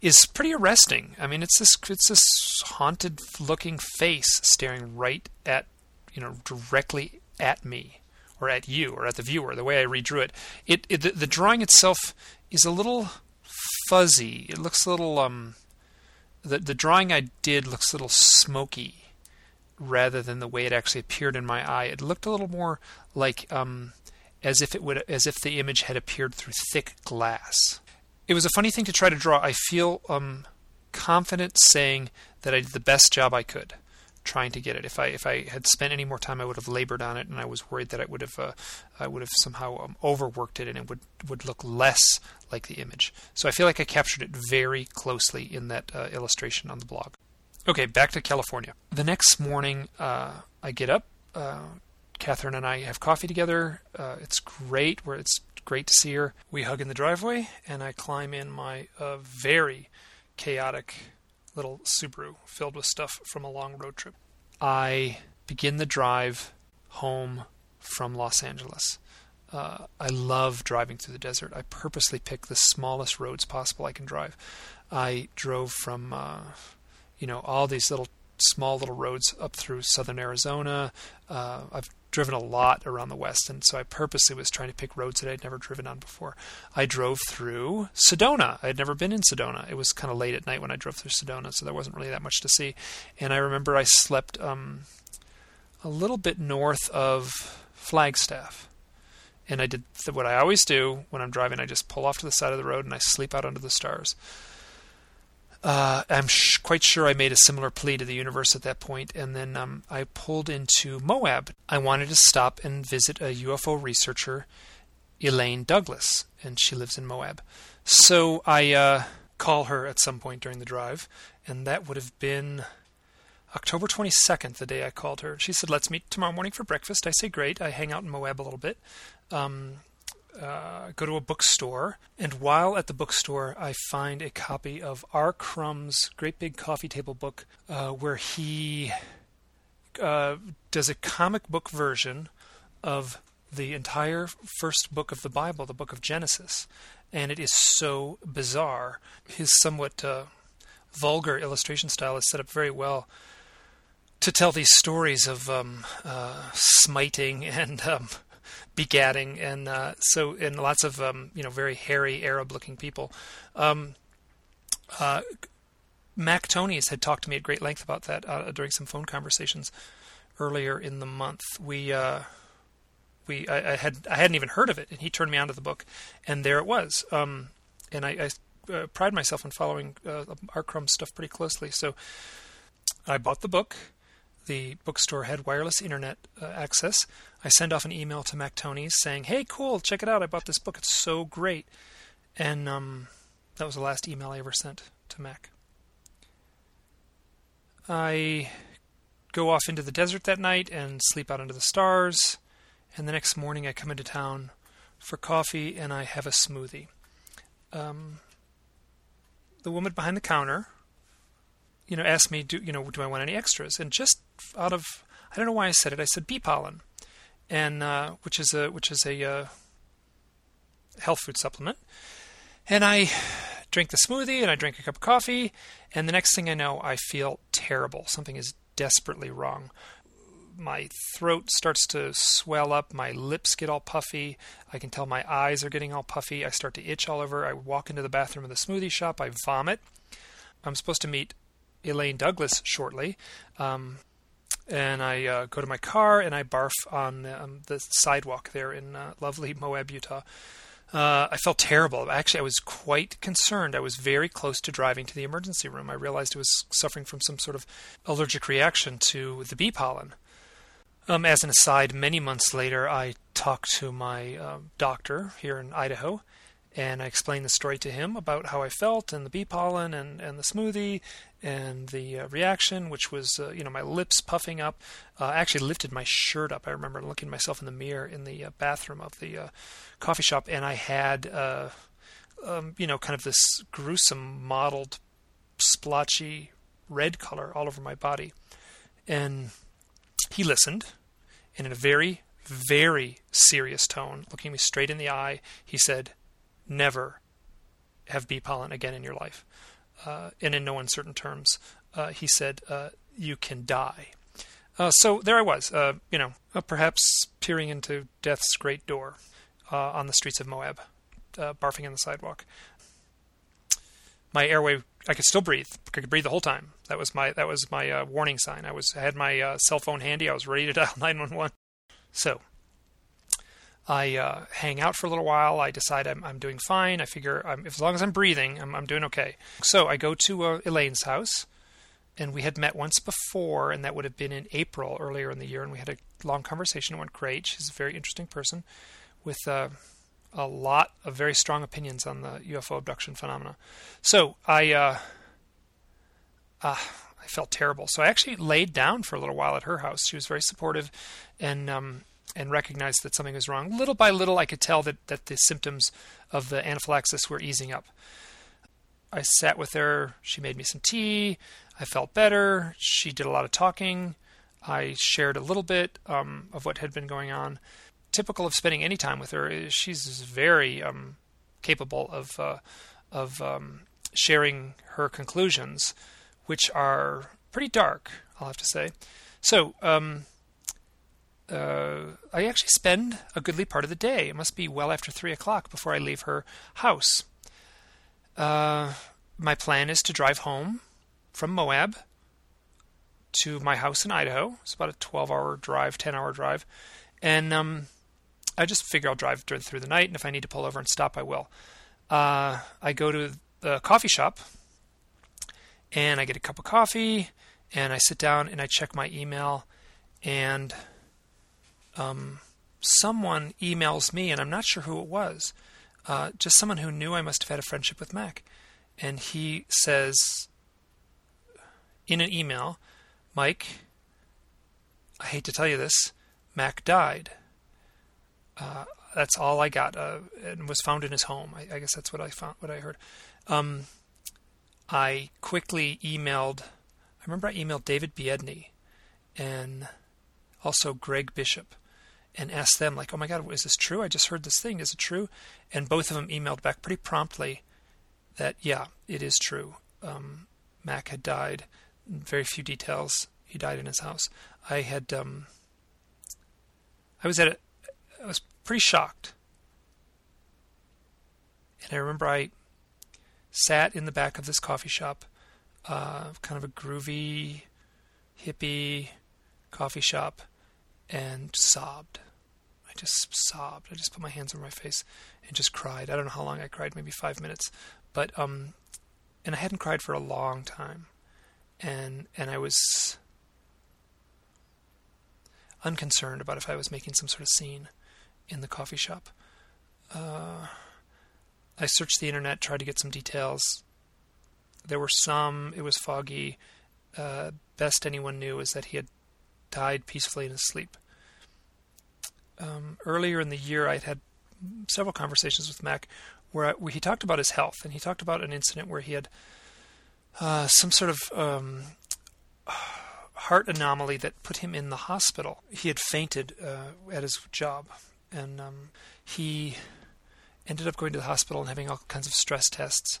is pretty arresting. I mean, it's this it's this haunted looking face staring right at you know directly at me or at you or at the viewer. The way I redrew it, it, it the, the drawing itself is a little fuzzy. It looks a little um the the drawing I did looks a little smoky rather than the way it actually appeared in my eye. It looked a little more like um as if it would as if the image had appeared through thick glass it was a funny thing to try to draw. I feel um, confident saying that I did the best job I could trying to get it. If I if I had spent any more time, I would have labored on it, and I was worried that I would have uh, I would have somehow um, overworked it, and it would would look less like the image. So I feel like I captured it very closely in that uh, illustration on the blog. Okay, back to California. The next morning, uh, I get up. Catherine and I have coffee together. Uh, it's great. Where it's great to see her. We hug in the driveway, and I climb in my uh, very chaotic little Subaru filled with stuff from a long road trip. I begin the drive home from Los Angeles. Uh, I love driving through the desert. I purposely pick the smallest roads possible I can drive. I drove from, uh, you know, all these little small little roads up through southern Arizona. Uh, I've driven a lot around the West, and so I purposely was trying to pick roads that I'd never driven on before. I drove through Sedona. I had never been in Sedona. It was kind of late at night when I drove through Sedona, so there wasn't really that much to see. And I remember I slept um, a little bit north of Flagstaff. And I did what I always do when I'm driving. I just pull off to the side of the road and I sleep out under the stars. Uh, I'm sh- quite sure I made a similar plea to the universe at that point, and then um, I pulled into Moab. I wanted to stop and visit a UFO researcher, Elaine Douglass, and she lives in Moab. So I uh, call her at some point during the drive, and that would have been October 22nd, the day I called her. She said, Let's meet tomorrow morning for breakfast. I say, Great. I hang out in Moab a little bit. Um, uh, go to a bookstore, and while at the bookstore, I find a copy of R. Crumb's great big coffee table book, uh, where he uh, does a comic book version of the entire first book of the Bible, the book of Genesis, and it is so bizarre. His somewhat uh, vulgar illustration style is set up very well to tell these stories of um, uh, smiting and um, begatting, and uh, so and lots of um, you know very hairy Arab-looking people. Um, uh, Mac Tonnies had talked to me at great length about that uh, during some phone conversations earlier in the month. We uh, we I, I, had I hadn't even heard of it, and he turned me onto the book, and there it was. Um, and I, I uh, pride myself on following uh, R. Crumb stuff pretty closely, so I bought the book the bookstore had wireless internet uh, access. I send off an email to Mac Tonnies saying, "Hey, cool, check it out. I bought this book. It's so great." And um, that was the last email I ever sent to Mac. I go off into the desert that night and sleep out under the stars. And the next morning, I come into town for coffee and I have a smoothie. Um, the woman behind the counter, you know, asked me, "Do you know, do I want any extras?" And just out of I don't know why I said it. I said bee pollen, and uh, which is a which is a uh, health food supplement. And I drink the smoothie and I drink a cup of coffee, and the next thing I know, I feel terrible. Something is desperately wrong. My throat starts to swell up. My lips get all puffy. I can tell my eyes are getting all puffy. I start to itch all over. I walk into the bathroom of the smoothie shop. I vomit. I'm supposed to meet Elaine Douglass shortly. Um, and I uh, go to my car and I barf on the, um, the sidewalk there in uh, lovely Moab, Utah. Uh, I felt terrible. Actually, I was quite concerned. I was very close to driving to the emergency room. I realized I was suffering from some sort of allergic reaction to the bee pollen. Um, as an aside, many months later, I talked to my uh, doctor here in Idaho, and I explained the story to him about how I felt and the bee pollen and, and the smoothie and the uh, reaction, which was uh, you know my lips puffing up. Uh, I actually lifted my shirt up. I remember looking at myself in the mirror in the uh, bathroom of the uh, coffee shop, and I had uh, um, you know kind of this gruesome mottled, splotchy red color all over my body. And he listened, and in a very very serious tone, looking me straight in the eye, he said never have bee pollen again in your life. Uh, and in no uncertain terms, uh, he said, uh, You can die. Uh, so there I was, uh, you know, perhaps peering into death's great door on the streets of Moab, barfing on the sidewalk. My airway, I could still breathe. I could breathe the whole time. That was my that was my warning sign. I was I had my cell phone handy. I was ready to dial [laughs] 911. So I uh, hang out for a little while. I decide I'm, I'm doing fine. I figure I'm, as long as I'm breathing, I'm, I'm doing okay. So I go to uh, Elaine's house, and we had met once before, and that would have been in April earlier in the year, and we had a long conversation. It went great. She's a very interesting person with uh, a lot of very strong opinions on the UFO abduction phenomena. So I. Uh, uh, I felt terrible. So I actually laid down for a little while at her house. She was very supportive, and um, and recognized that something was wrong. Little by little, I could tell that, that the symptoms of the anaphylaxis were easing up. I sat with her. She made me some tea. I felt better. She did a lot of talking. I shared a little bit um, of what had been going on. Typical of spending any time with her she's very um, capable of uh, of um, sharing her conclusions, which are pretty dark, I'll have to say. So, um, uh, I actually spend a goodly part of the day. It must be well after three o'clock before I leave her house. Uh, my plan is to drive home from Moab to my house in Idaho. It's about a 12 hour drive, 10 hour drive. And um, I just figure I'll drive through the night, and if I need to pull over and stop, I will. Uh, I go to the coffee shop and I get a cup of coffee and I sit down and I check my email and um, someone emails me, and I'm not sure who it was, uh, just someone who knew I must have had a friendship with Mac. And he says in an email, Mike, I hate to tell you this, Mac died. Uh, that's all I got, uh, and was found in his home. I, I, guess that's what I found, what I heard. Um, I quickly emailed. I remember I emailed David Biedny and also Greg Bishop and asked them like, "Oh my God, is this true? I just heard this thing. Is it true?" And both of them emailed back pretty promptly that yeah, it is true. Um, Mac had died. Very few details. He died in his house. I had um, I was at a, I was pretty shocked, and I remember I sat in the back of this coffee shop, uh, kind of a groovy, hippie coffee shop, and sobbed. I just sobbed. I just put my hands on my face and just cried. I don't know how long I cried, maybe five minutes, but um, and I hadn't cried for a long time, and and I was unconcerned about if I was making some sort of scene in the coffee shop. Uh, I searched the internet, tried to get some details. There were some. It was foggy. Uh, best anyone knew is that he had died peacefully in his sleep. Um, earlier in the year, I'd had several conversations with Mac where, I, where, he talked about his health, and he talked about an incident where he had uh, some sort of um, heart anomaly that put him in the hospital. He had fainted uh, at his job, and um, he ended up going to the hospital and having all kinds of stress tests.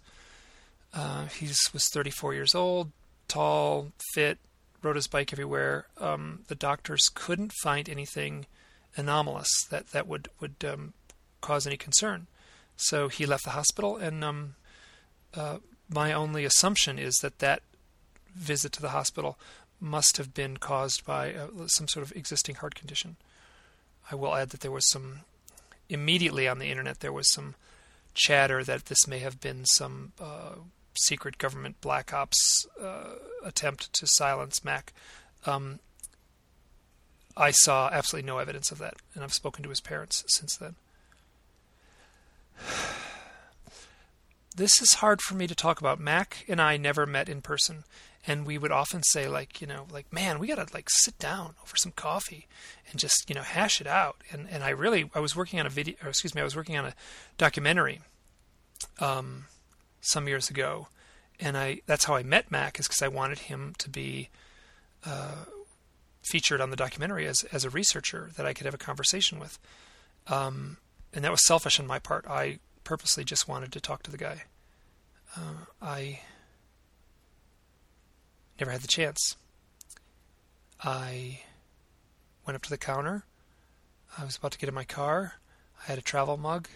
Uh, he was 34 years old, tall, fit, rode his bike everywhere. Um, the doctors couldn't find anything anomalous that that would would um, cause any concern. So he left the hospital, and um, uh, my only assumption is that that visit to the hospital must have been caused by uh, some sort of existing heart condition. I will add that there was some immediately on the internet there was some chatter that this may have been some uh, secret government black ops uh, attempt to silence Mac. Um, I saw absolutely no evidence of that, and I've spoken to his parents since then. [sighs] This is hard for me to talk about. Mac and I never met in person, and we would often say like, you know, like, man, we gotta like sit down over some coffee and just you know hash it out. And and I really I was working on a video, excuse me, I was working on a documentary. Um, some years ago, and I that's how I met Mac is because I wanted him to be uh, featured on the documentary as as a researcher that I could have a conversation with, um, and that was selfish on my part. I purposely just wanted to talk to the guy. Uh, I never had the chance. I went up to the counter. I was about to get in my car. I had a travel mug,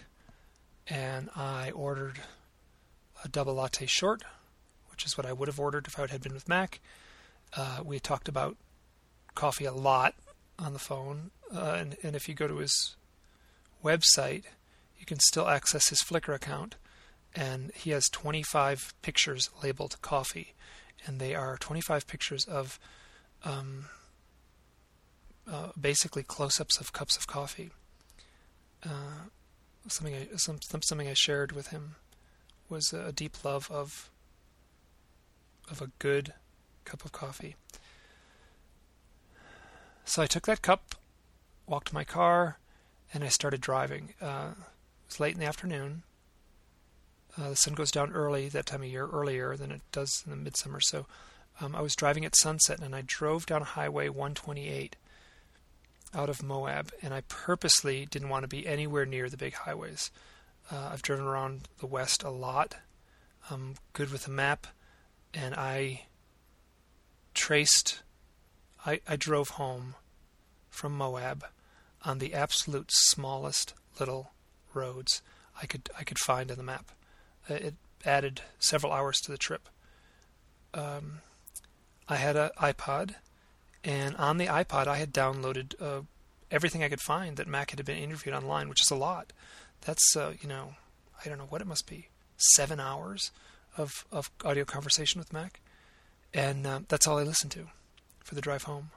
and I ordered a double latte short, which is what I would have ordered if I had been with Mac. Uh, we talked about coffee a lot on the phone, uh, and, and if you go to his website, you can still access his Flickr account, and he has 25 pictures labeled coffee, and they are 25 pictures of um, uh, basically close-ups of cups of coffee. Uh, something I some, something I shared with him was a deep love of of a good cup of coffee. So I took that cup, walked to my car, and I started driving. Uh, it was late in the afternoon. Uh, the sun goes down early that time of year, earlier than it does in the midsummer. So um, I was driving at sunset and I drove down Highway 128 out of Moab, and I purposely didn't want to be anywhere near the big highways. Uh, I've driven around the West a lot. I'm good with a map, and I traced. I, I drove home from Moab on the absolute smallest little roads I could I could find on the map. Uh, it added several hours to the trip. Um, I had an iPod, and on the iPod I had downloaded uh, everything I could find that Mac had been interviewed online, which is a lot. That's uh, you know I don't know what it must be seven hours of of audio conversation with Mac, and uh, that's all I listened to for the drive home.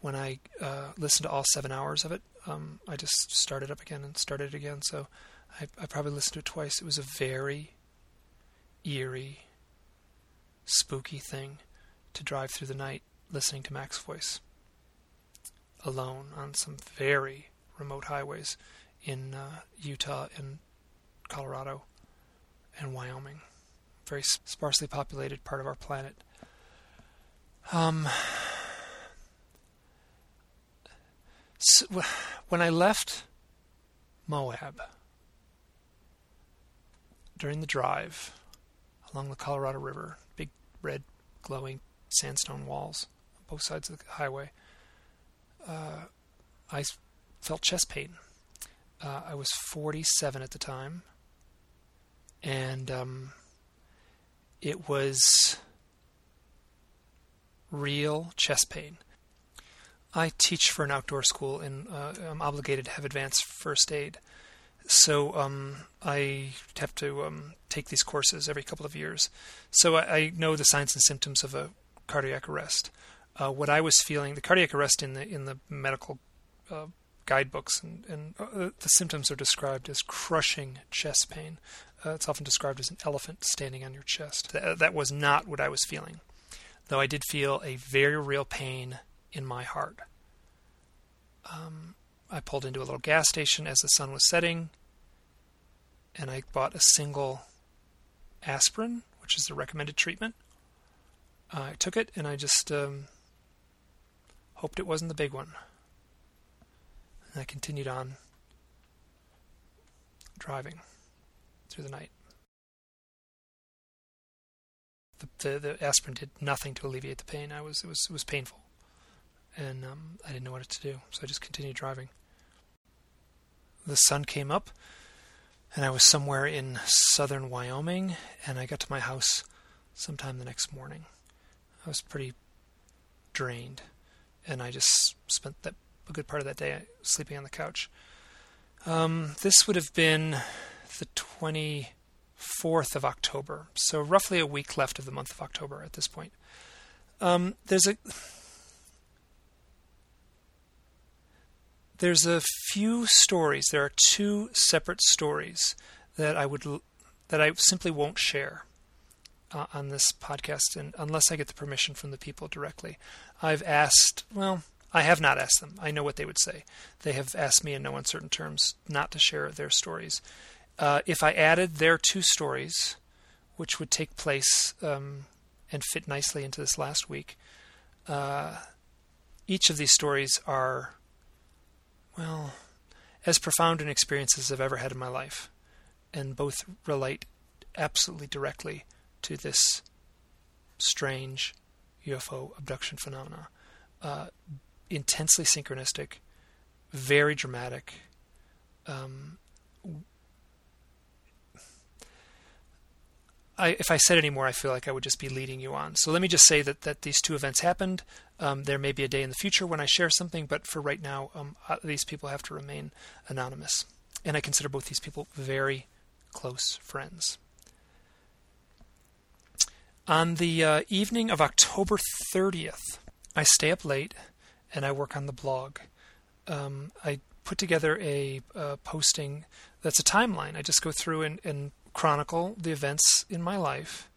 When I uh, listened to all seven hours of it, um, I just started up again and started it again. So I, I probably listened to it twice. It was a very eerie, spooky thing to drive through the night listening to Mac's voice alone on some very remote highways in uh, Utah and Colorado and Wyoming. Very sparsely populated part of our planet. Um, so when I left Moab during the drive along the Colorado River, big red glowing sandstone walls on both sides of the highway, uh, I felt chest pain. Uh, I was 47 at the time, and um, it was real chest pain. I teach for an outdoor school, and uh, I'm obligated to have advanced first aid. So um, I have to um, take these courses every couple of years. So I, I, know the signs and symptoms of a cardiac arrest. Uh, what I was feeling, the cardiac arrest in the in the medical uh, guidebooks, and, and uh, the symptoms are described as crushing chest pain. Uh, it's often described as an elephant standing on your chest. Th- that was not what I was feeling, though I did feel a very real pain in my heart. Um, I pulled into a little gas station as the sun was setting, and I bought a single aspirin, which is the recommended treatment. Uh, I took it, and I just um, hoped it wasn't the big one. And I continued on driving through the night. The, the, the aspirin did nothing to alleviate the pain. I was it was it was painful and um, I didn't know what to do, so I just continued driving. The sun came up, and I was somewhere in southern Wyoming, and I got to my house sometime the next morning. I was pretty drained, and I just spent that a good part of that day sleeping on the couch. Um, this would have been the 24th of October, so roughly a week left of the month of October at this point. Um, there's a there's a few stories. There are two separate stories that I would that I simply won't share uh, on this podcast, and unless I get the permission from the people directly. I've asked. Well, I have not asked them. I know what they would say. They have asked me in no uncertain terms not to share their stories. Uh, if I added their two stories, which would take place um, and fit nicely into this last week, uh, each of these stories are well, as profound an experience as I've ever had in my life, and both relate absolutely directly to this strange UFO abduction phenomena. Uh, intensely synchronistic, very dramatic. Um, I, if I said any more, I feel like I would just be leading you on. So let me just say that, that these two events happened. Um, there may be a day in the future when I share something, but for right now, um, uh, these people have to remain anonymous. And I consider both these people very close friends. On the uh, evening of October 30th, I stay up late and I work on the blog. Um, I put together a posting that's a timeline. I just go through and, and chronicle the events in my life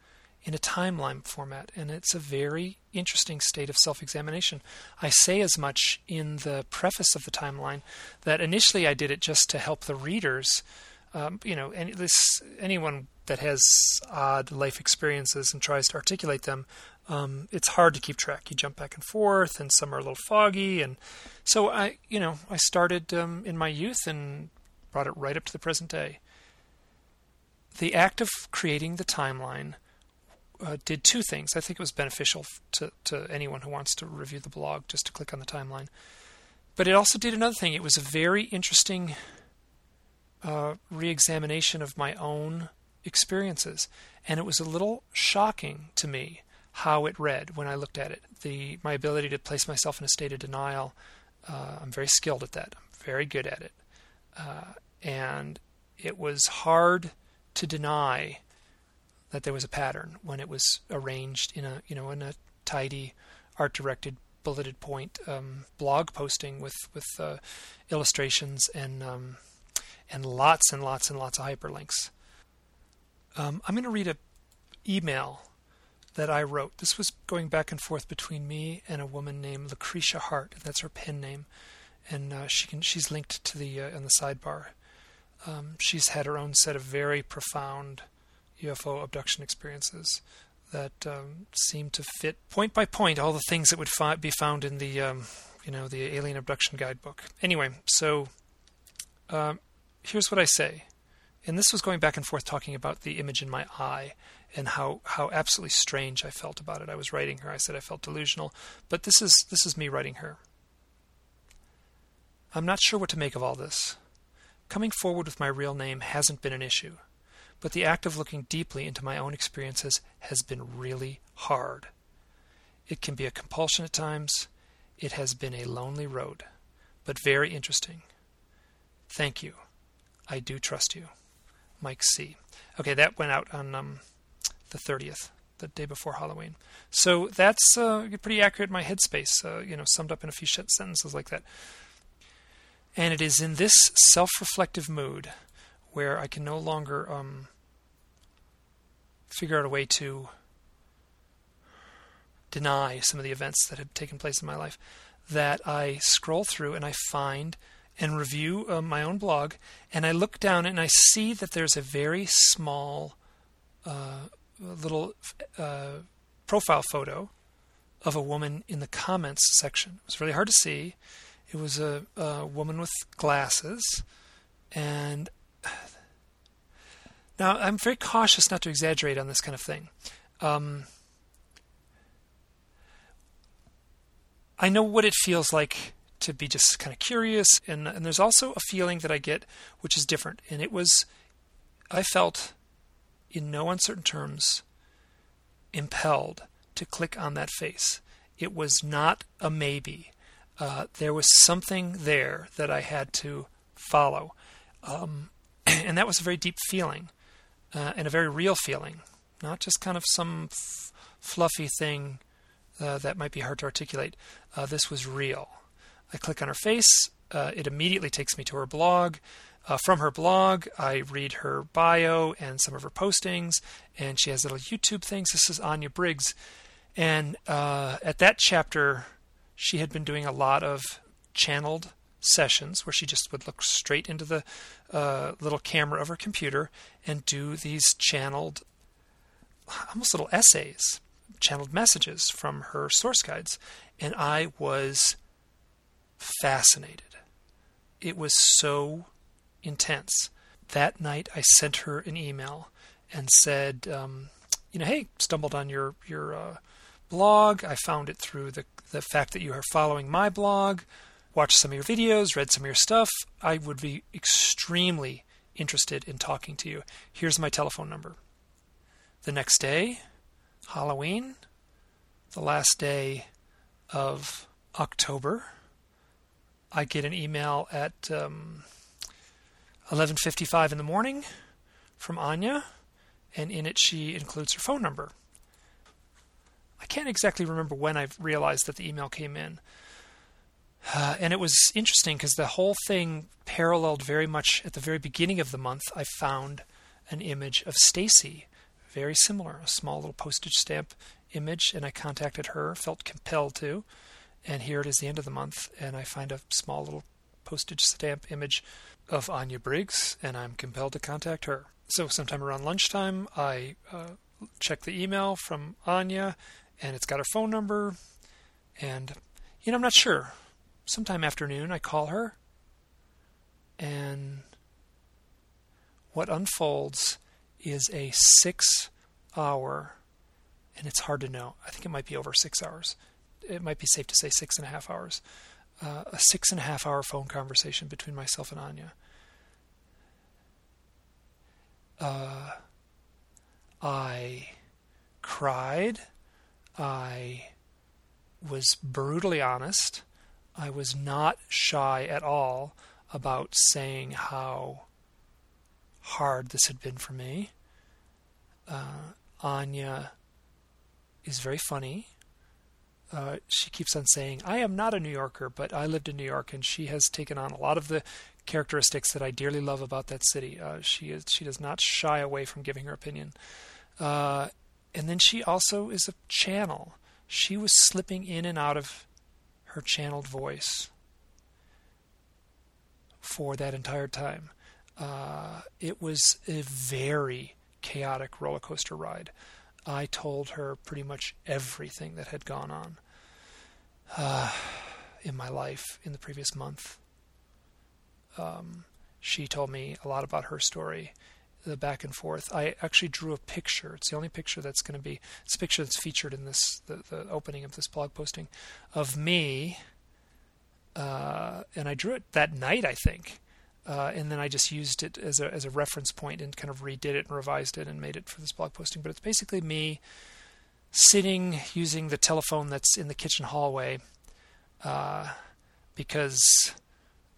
in a timeline format, and it's a very interesting state of self examination. I say as much in the preface of the timeline that initially I did it just to help the readers Um, you know, any, this anyone that has odd life experiences and tries to articulate them, um, it's hard to keep track. You jump back and forth, and some are a little foggy, and so I, you know, I started um, in my youth and brought it right up to the present day. The act of creating the timeline uh, did two things. I think it was beneficial to, to anyone who wants to review the blog just to click on the timeline. But it also did another thing. It was a very interesting uh, re examination of my own experiences. And it was a little shocking to me how it read when I looked at it. The My ability to place myself in a state of denial, uh, I'm very skilled at that. I'm very good at it. Uh, and it was hard to deny that there was a pattern when it was arranged in a you know in a tidy art directed bulleted point um, blog posting with with uh, illustrations and um, and lots and lots and lots of hyperlinks. Um, I'm going to read a email that I wrote. This was going back and forth between me and a woman named Lucretia Hart. That's her pen name, and uh, she can she's linked to the uh, in the sidebar. Um, she's had her own set of very profound UFO abduction experiences that um, seem to fit point by point all the things that would fi- be found in the um, you know the alien abduction guidebook. Anyway, so um, here's what I say, and this was going back and forth talking about the image in my eye and how how absolutely strange I felt about it. I was writing her. I said I felt delusional, but this is this is me writing her. I'm not sure what to make of all this. Coming forward with my real name hasn't been an issue but the act of looking deeply into my own experiences has been really hard. It can be a compulsion at times. It has been a lonely road, but very interesting. Thank you. I do trust you. Mike C. Okay, that went out on um, the 30th, the day before Halloween. So that's uh, pretty accurate in my headspace, uh, you know, summed up in a few sentences like that. And it is in this self reflective mood where I can no longer um, figure out a way to deny some of the events that have taken place in my life that I scroll through and I find and review uh, my own blog and I look down and I see that there's a very small uh, little uh, profile photo of a woman in the comments section. It was really hard to see. It was a, a woman with glasses and [sighs] now, I'm very cautious not to exaggerate on this kind of thing. Um, I know what it feels like to be just kind of curious, and, and there's also a feeling that I get which is different. And it was, I felt in no uncertain terms impelled to click on that face. It was not a maybe. Uh, there was something there that I had to follow. Um, [clears throat] and that was a very deep feeling uh, and a very real feeling, not just kind of some f- fluffy thing uh, that might be hard to articulate. Uh, this was real. I click on her face, uh, it immediately takes me to her blog. Uh, from her blog, I read her bio and some of her postings, and she has little YouTube things. This is Anya Briggs. And uh, at that chapter, she had been doing a lot of channeled sessions where she just would look straight into the uh, little camera of her computer and do these channeled, almost little essays, channeled messages from her source guides. And I was fascinated. It was so intense. That night, I sent her an email and said, um, you know, hey, stumbled on your your uh, blog. I found it through the the fact that you are following my blog watched some of your videos, read some of your stuff, I would be extremely interested in talking to you. Here's my telephone number. The next day, Halloween, the last day of October, I get an email at um, 11:55 in the morning from Anya, and in it she includes her phone number. I can't exactly remember when I realized that the email came in, uh, and it was interesting because the whole thing paralleled very much at the very beginning of the month. I found an image of Stacy, very similar, a small little postage stamp image, and I contacted her, felt compelled to. And here it is the end of the month, and I find a small little postage stamp image of Anya Briggs, and I'm compelled to contact her. So, sometime around lunchtime, I uh, check the email from Anya, and it's got her phone number. And, you know, I'm not sure. Sometime afternoon, I call her, and what unfolds is a six hour, and it's hard to know. I think it might be over six hours. It might be safe to say six and a half hours. Uh, a six and a half hour phone conversation between myself and Anya. Uh, I cried. I was brutally honest. I was not shy at all about saying how hard this had been for me. Uh, Anya is very funny. Uh, she keeps on saying, I am not a New Yorker, but I lived in New York, and she has taken on a lot of the characteristics that I dearly love about that city. Uh, she is she does not shy away from giving her opinion. Uh, and then she also is a channel. She was slipping in and out of her channeled voice for that entire time. Uh, it was a very chaotic roller coaster ride. I told her pretty much everything that had gone on uh, in my life in the previous month. Um, she told me a lot about her story, the back and forth. I actually drew a picture. It's the only picture that's going to be. It's a picture that's featured in this the, the opening of this blog posting of me, uh, and I drew it that night, I think. Uh, and then I just used it as a as a reference point and kind of redid it and revised it and made it for this blog posting. But it's basically me sitting using the telephone that's in the kitchen hallway uh, because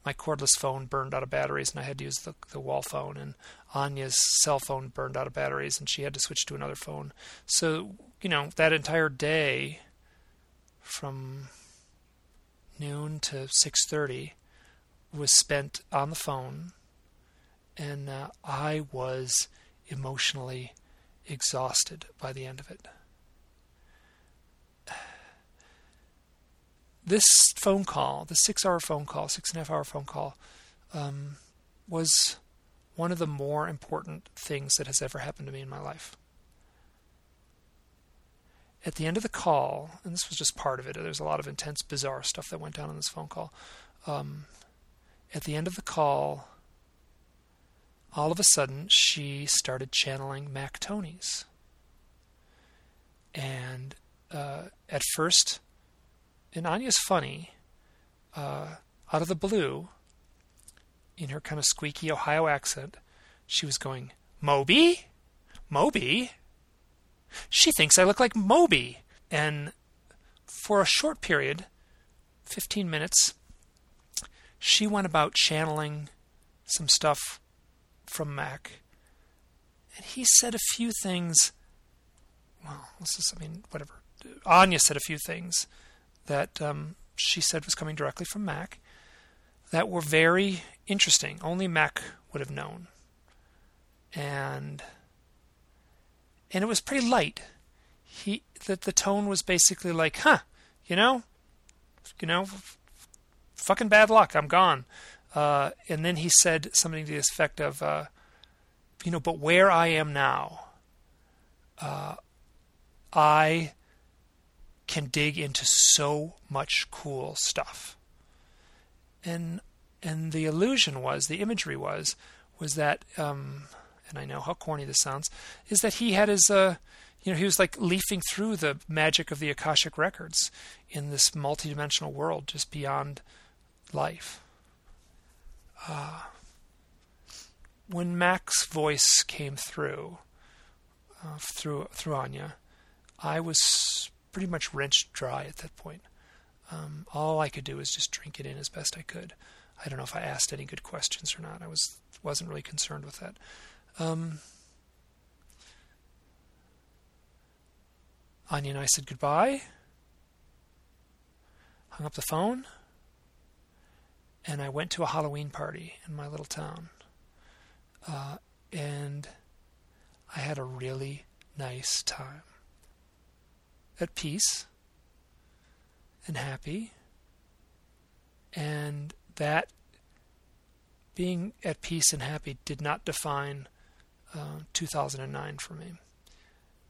my cordless phone burned out of batteries and I had to use the the wall phone and Anya's cell phone burned out of batteries and she had to switch to another phone. So you know that entire day from noon to six thirty was spent on the phone, and uh, I was emotionally exhausted by the end of it. This phone call, the six hour phone call, six and a half hour phone call, um, was one of the more important things that has ever happened to me in my life. At the end of the call, and this was just part of it, there's a lot of intense, bizarre stuff that went down on this phone call. Um, at the end of the call, all of a sudden, she started channeling Mac Tonnies. And uh, at first, and Anya's funny, uh, out of the blue, in her kind of squeaky Ohio accent, she was going, Moby? Moby? She thinks I look like Moby. And for a short period, 15 minutes, she went about channeling some stuff from Mac. And he said a few things. Well, this is, I mean, whatever. Anya said a few things that um, she said was coming directly from Mac that were very interesting. Only Mac would have known. And and it was pretty light. He that the tone was basically like, "Huh, you know, you know, fucking bad luck. I'm gone. Uh, and then he said something to the effect of, uh, you know, but where I am now, uh, I can dig into so much cool stuff. And and the illusion was, the imagery was, was that, um, and I know how corny this sounds, is that he had his, uh, you know, he was like leafing through the magic of the Akashic records in this multidimensional world, just beyond life. Uh, when Mac's voice came through, uh, through through Anya, I was pretty much wrenched dry at that point. Um, all I could do was just drink it in as best I could. I don't know if I asked any good questions or not. I was wasn't really concerned with that. Um, Anya and I said goodbye. Hung up the phone and I went to a Halloween party in my little town. Uh, and I had a really nice time. At peace and happy. And that being at peace and happy did not define uh, 2009 for me.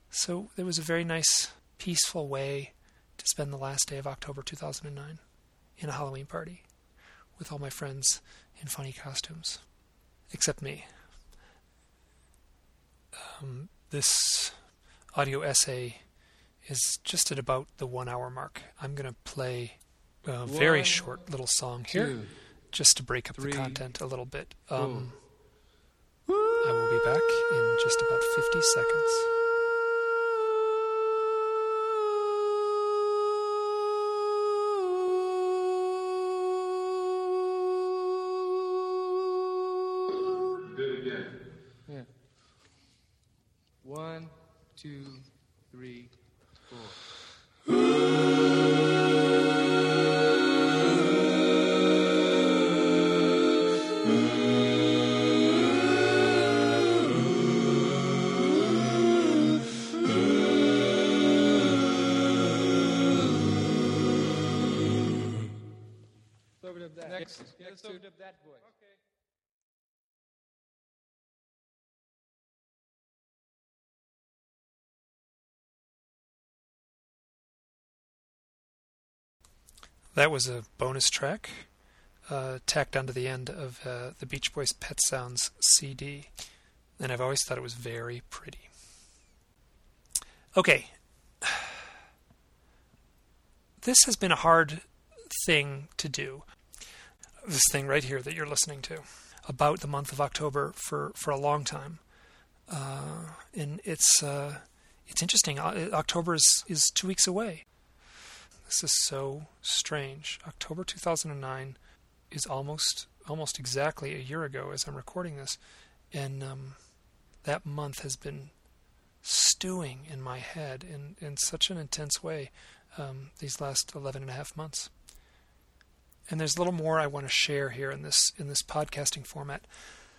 So there was a very nice, peaceful way to spend the last day of October 2009 in a Halloween party with all my friends in funny costumes, except me. Um, this audio essay is just at about the one hour mark. I'm going to play a very one, short little song here two, just to break up three, the content a little bit. Um, I will be back in just about 50 seconds. That was a bonus track uh, tacked onto the end of uh, the Beach Boys Pet Sounds CD, and I've always thought it was very pretty. Okay. [sighs] This has been a hard thing to do this thing right here that you're listening to about the month of October for, for a long time. Uh, and it's uh, it's interesting. October is, is two weeks away. This is so strange. October 2009 is almost almost exactly a year ago as I'm recording this, and um, that month has been stewing in my head in, in such an intense way um, these last 11 and a half months and there's a little more I want to share here in this in this podcasting format.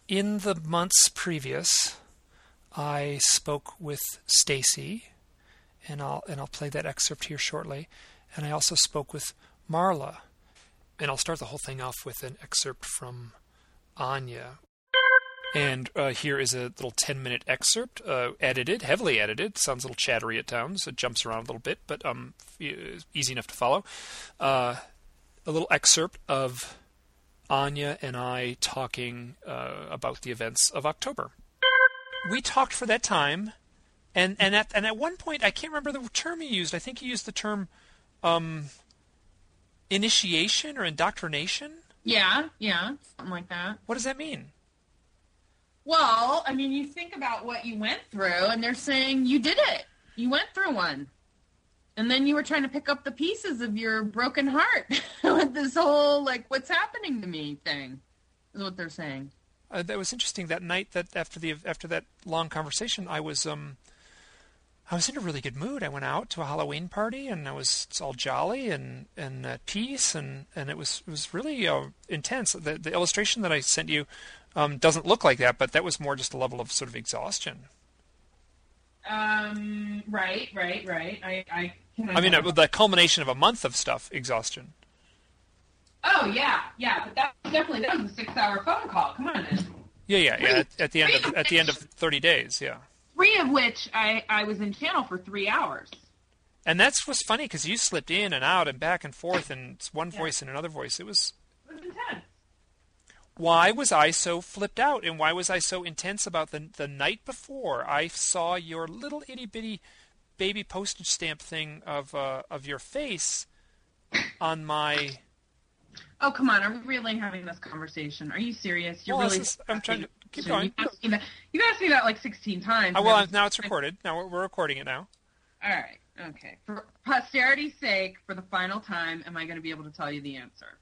In the months previous, I spoke with Stacy, and I'll and I'll play that excerpt here shortly. And I also spoke with Marla, and I'll start the whole thing off with an excerpt from Anya. And uh, here is a little 10 minute excerpt, uh, edited, heavily edited. Sounds a little chattery at times. It jumps around a little bit, but um, easy enough to follow. Uh, a little excerpt of Anya and I talking uh, about the events of October. We talked for that time, and and at and at one point I can't remember the term he used. I think he used the term um, initiation or indoctrination. Yeah, yeah, something like that. What does that mean? Well, I mean, you think about what you went through, and they're saying you did it. You went through one. And then you were trying to pick up the pieces of your broken heart [laughs] with this whole like what's happening to me thing. Is what they're saying. Uh, that was interesting. That night, that after the after that long conversation, I was um, I was in a really good mood. I went out to a Halloween party, and I was all jolly and and at peace, and and it was it was really uh, intense. The the illustration that I sent you um, doesn't look like that, but that was more just a level of sort of exhaustion. Um. Right. Right. Right. I. I I mean, uh, the culmination of a month of stuff, exhaustion. Oh yeah, yeah, but that definitely that was a six-hour phone call. Come on, man. Yeah, yeah, yeah. At, at the end of at the end of [laughs] thirty days, yeah. Three of which I I was in channel for three hours. And that's what's funny because you slipped in and out and back and forth, and it's one yeah. voice and another voice. It was. It was intense. Why was I so flipped out, and why was I so intense about the the night before I saw your little itty bitty baby postage stamp thing of uh, of your face [laughs] on my. Oh come on! Are we really having this conversation? Are you serious? You're well, really. Is, I'm trying to keep going. You asked, that, you asked me that like 16 times. Oh, well, now it's recorded. Now we're, we're recording it now. All right. Okay. For posterity's sake, for the final time, am I going to be able to tell you the answer?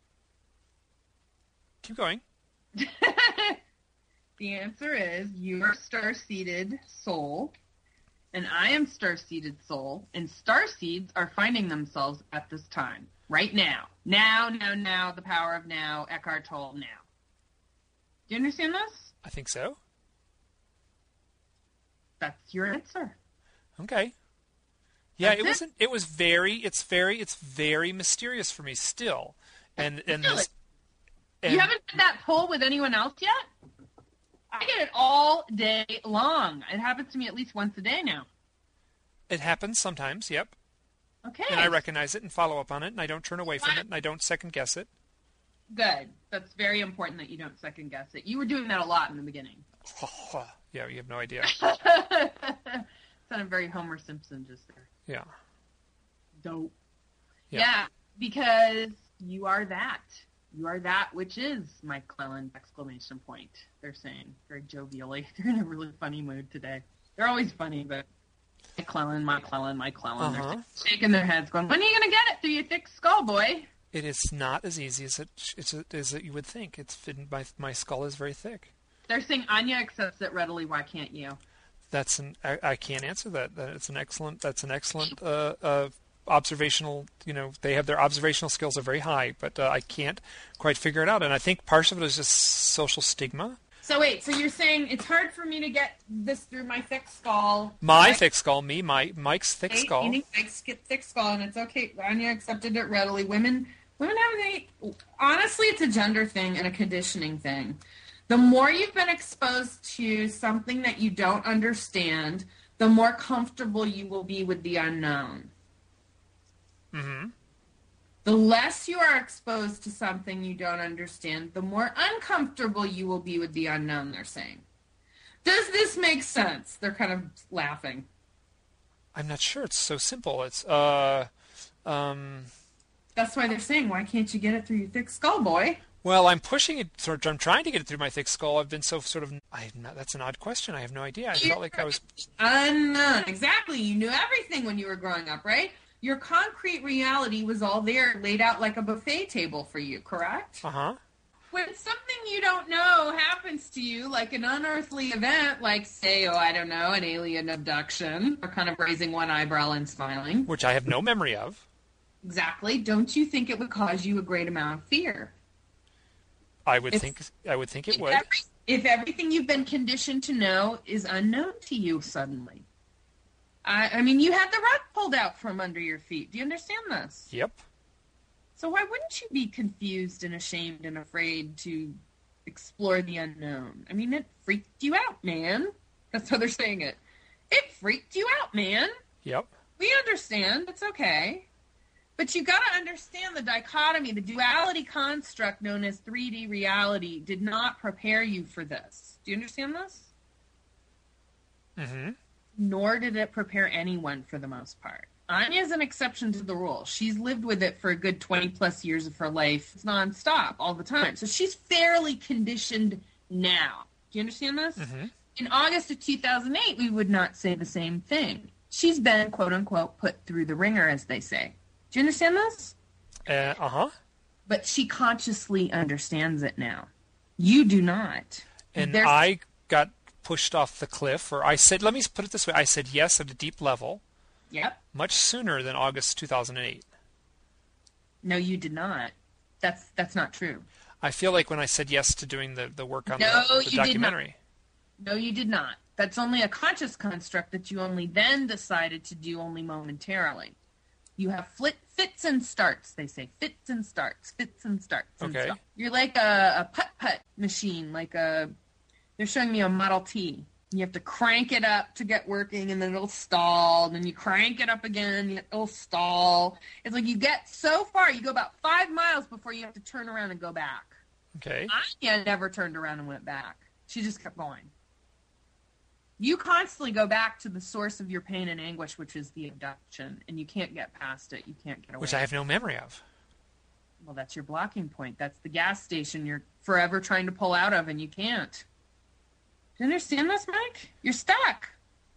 Keep going. [laughs] the answer is you your star-seeded soul and I am star-seeded soul, and star seeds are finding themselves at this time, right now. Now, now, now, the power of now, Eckhart Tolle, now. Do you understand this? I think so. That's your answer. Okay. Yeah, That's it, it wasn't. It was very. It's very. It's very mysterious for me still, and and this, And you haven't done that poll with anyone else yet? I get it all day long. It happens to me at least once a day now. it happens sometimes. Yep. Okay. And I recognize it and follow up on it, and I don't turn away from it, and I don't second guess it. Good. That's very important that you don't second guess it. You were doing that a lot in the beginning. [laughs] yeah, you have no idea. [laughs] Sounded very Homer Simpson just there. Yeah. Dope. Yeah. Yeah. because you are that. You are that which is Mike Clelland! Exclamation point. They're saying very jovially. [laughs] They're in a really funny mood today. They're always funny, but Mike Clelland, Mike Clelland, Mike Clelland. Uh-huh. They're shaking their heads, going, "When are you gonna get it through your thick skull, boy?" It is not as easy as it it's, as you would think. It's my my skull is very thick. They're saying Anya accepts it readily. Why can't you? That's an I, I can't answer that. That it's an excellent that's an excellent uh, uh, observational. You know, they have their observational skills are very high, but uh, I can't quite figure it out. And I think part of it is just social stigma. So wait, so you're saying it's hard for me to get this through my thick skull? My thick skull, me, my Mike's thick Hey, skull. Mike's thick skull, and it's okay. Anya accepted it readily. Women, women have a honestly, it's a gender thing and a conditioning thing. The more you've been exposed to something that you don't understand, the more comfortable you will be with the unknown. hmm The less you are exposed to something you don't understand, the more uncomfortable you will be with the unknown, they're saying. Does this make sense? They're kind of laughing. I'm not sure. It's so simple. It's uh, um. That's why they're saying, why can't you get it through your thick skull, boy? Well, I'm pushing it. Sort of, I'm trying to get it through my thick skull. I've been so sort of. I not, that's an odd question. I have no idea. I felt like I was. Unknown. Exactly. You knew everything when you were growing up, right? Your concrete reality was all there, laid out like a buffet table for you, correct? Uh huh. When something you don't know happens to you, like an unearthly event, like, say, oh, I don't know, an alien abduction, or kind of raising one eyebrow and smiling. Which I have no memory of. Exactly. Don't you think it would cause you a great amount of fear? I would It's- think. I would think it If would. every- if everything you've been conditioned to know is unknown to you suddenly. I, I mean, you had the rug pulled out from under your feet. Do you understand this? Yep. So why wouldn't you be confused and ashamed and afraid to explore the unknown? I mean, it freaked you out, man. That's how they're saying it. It freaked you out, man. Yep. We understand. It's okay. But you got to understand the dichotomy, the duality construct known as 3D reality did not prepare you for this. Do you understand this? Mm-hmm. Nor did it prepare anyone for the most part. Anya is an exception to the rule. She's lived with it for a good 20 plus years of her life. It's nonstop all the time. So she's fairly conditioned now. Do you understand this? Mhm. In August of 2008, we would not say the same thing. She's been, quote unquote, put through the wringer, as they say. Do you understand this? Uh huh. But she consciously understands it now. You do not. And There's- I got pushed off the cliff, or I said, let me put it this way: I said yes at a deep level, Yep. much sooner than August 2008. No, you did not. That's that's not true. I feel like when I said yes to doing the, the work on No, the, you the did not. documentary. No, you did not. That's only a conscious construct that you only then decided to do only momentarily. You have flit, fits and starts, they say. Fits and starts, fits and starts. and Okay. You're like a, a putt-putt machine, like a, they're showing me a Model T. You have to crank it up to get working and then it'll stall. And then you crank it up again, it'll stall. It's like you get so far, you go about five miles before you have to turn around and go back. Okay. Anya never turned around and went back. She just kept going. You constantly go back to the source of your pain and anguish, which is the abduction, and you can't get past it. You can't get away. Which I have no memory of. Well, that's your blocking point. That's the gas station you're forever trying to pull out of, and you can't. Do you understand this, Mike? You're stuck.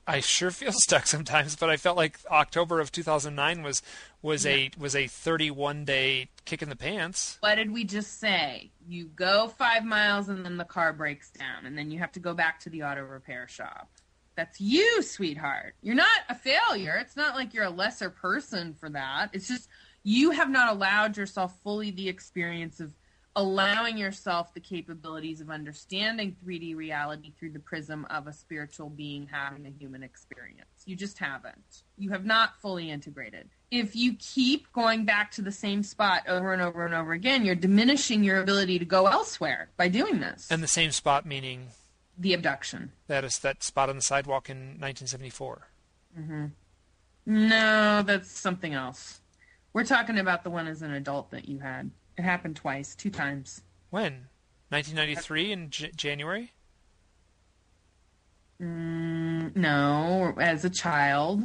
I sure feel [laughs] stuck sometimes, but I felt like October of 2009 was was a was a 31 day kick in the pants. What did we just say? You go five miles and then the car breaks down, and then you have to go back to the auto repair shop. That's you, sweetheart. You're not a failure. It's not like you're a lesser person for that. It's just you have not allowed yourself fully the experience of allowing yourself the capabilities of understanding 3D reality through the prism of a spiritual being having a human experience. You just haven't. You have not fully integrated. If you keep going back to the same spot over and over and over again, you're diminishing your ability to go elsewhere by doing this. And the same spot meaning the abduction. that is that spot on the sidewalk in 1974. Mm-hmm. No, that's something else. We're talking about the one as an adult that you had. It happened twice, two times. When? 1993 in J- January? Mm, no, as a child,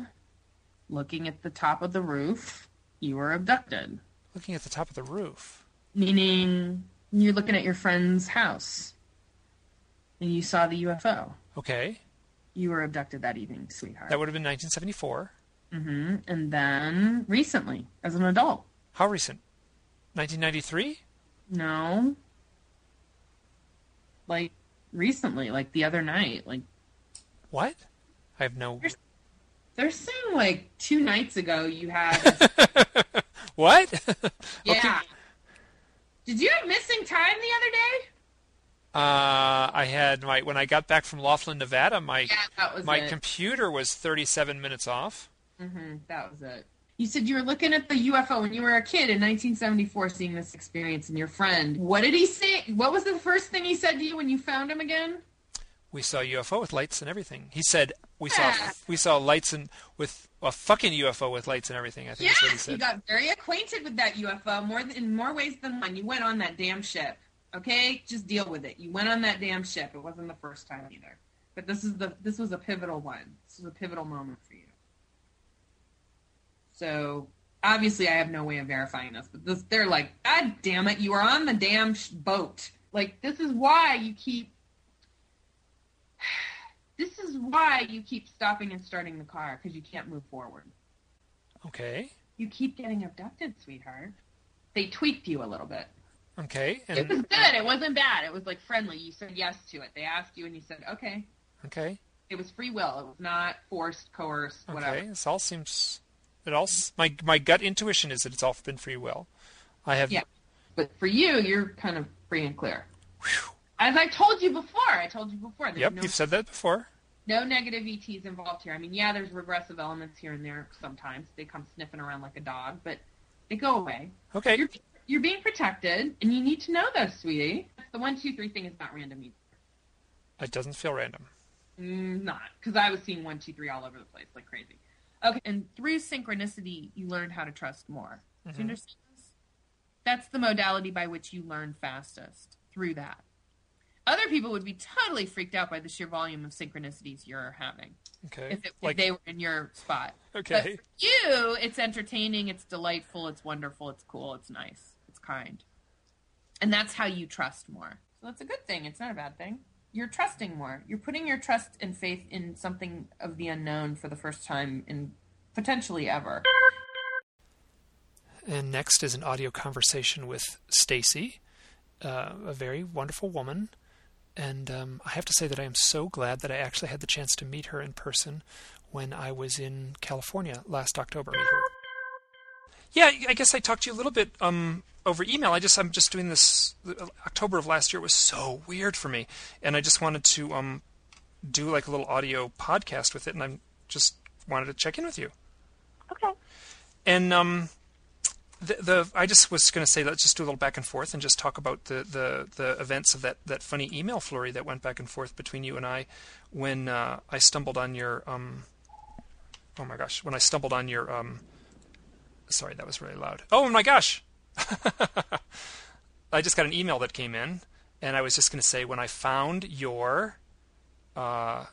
looking at the top of the roof, you were abducted. Looking at the top of the roof. Meaning, you're looking at your friend's house and you saw the UFO. Okay. You were abducted that evening, sweetheart. That would have been 1974. Mm-hmm. And then recently, as an adult. How recent? 1993? No. Like recently, like the other night. Like What? I have no. they're saying like two nights ago you had [laughs] what? [laughs] Yeah. Did you have missing time the other day? Uh, I had my when I got back from Laughlin, Nevada. My Yeah, that was my it. computer was 37 minutes off. hmm That was it. You said you were looking at the UFO when you were a kid in 1974, seeing this experience, and your friend. What did he say? What was the first thing he said to you when you found him again? We saw a UFO with lights and everything. He said we saw we saw lights and with a fucking UFO with lights and everything. I think that's what he said. you got very acquainted with that UFO more than, in more ways than one. You went on that damn ship. Okay, just deal with it. You went on that damn ship. It wasn't the first time either, but this is the this was a pivotal one. This was a pivotal moment for you. So obviously, I have no way of verifying this, but this they're like, God damn it, you are on the damn sh- boat. Like this is why you keep. [sighs] This is why you keep stopping and starting the car because you can't move forward. okay, You keep getting abducted, sweetheart. They tweaked you a little bit. okay, It was and good. It wasn't bad. It was like friendly. You said yes to it. They asked you and you said okay. okay, It was free will. It was not forced, coerced, whatever. okay. This all seems. It all. My my gut intuition is that it's all been free will. I have. Yeah. But for you, you're kind of free and clear. As I told you before, I told you before. Yep, no, you've said that before. no negative ETs involved here. I mean, yeah, there's regressive elements here and there sometimes. They come sniffing around like a dog, but they go away. Okay. You're, you're being protected, and you need to know that, sweetie. The one, two, three thing is not random either. It doesn't feel random. Mm, not because I was seeing one, two, three all over the place like crazy. Okay, and through synchronicity, you learned how to trust more. Do you mm-hmm. understand this? That's the modality by which you learn fastest through that. Other people would be totally freaked out by the sheer volume of synchronicities you're having Okay. if, it, like if they were in your spot. okay. But for you, it's entertaining, it's delightful, it's wonderful, it's cool, it's nice, it's kind. And that's how you trust more. So that's a good thing. It's not a bad thing. You're trusting more. You're putting your trust and faith in something of the unknown for the first time in potentially ever. And next is an audio conversation with Stacy, uh, a very wonderful woman. And um, I have to say that I am so glad that I actually had the chance to meet her in person when I was in California last October. Yeah, I guess I talked to you a little bit um, over email. I just I'm just doing this. October of last year was so weird for me, and I just wanted to um, do like a little audio podcast with it, and I just wanted to check in with you. Okay. And um, the, the I just was going to say let's just do a little back and forth and just talk about the, the, the events of that, that funny email flurry that went back and forth between you and I when uh, I stumbled on your um, oh my gosh when I stumbled on your um, sorry that was really loud oh my gosh [laughs] I just got an email that came in and I was just going to say when I found your uh,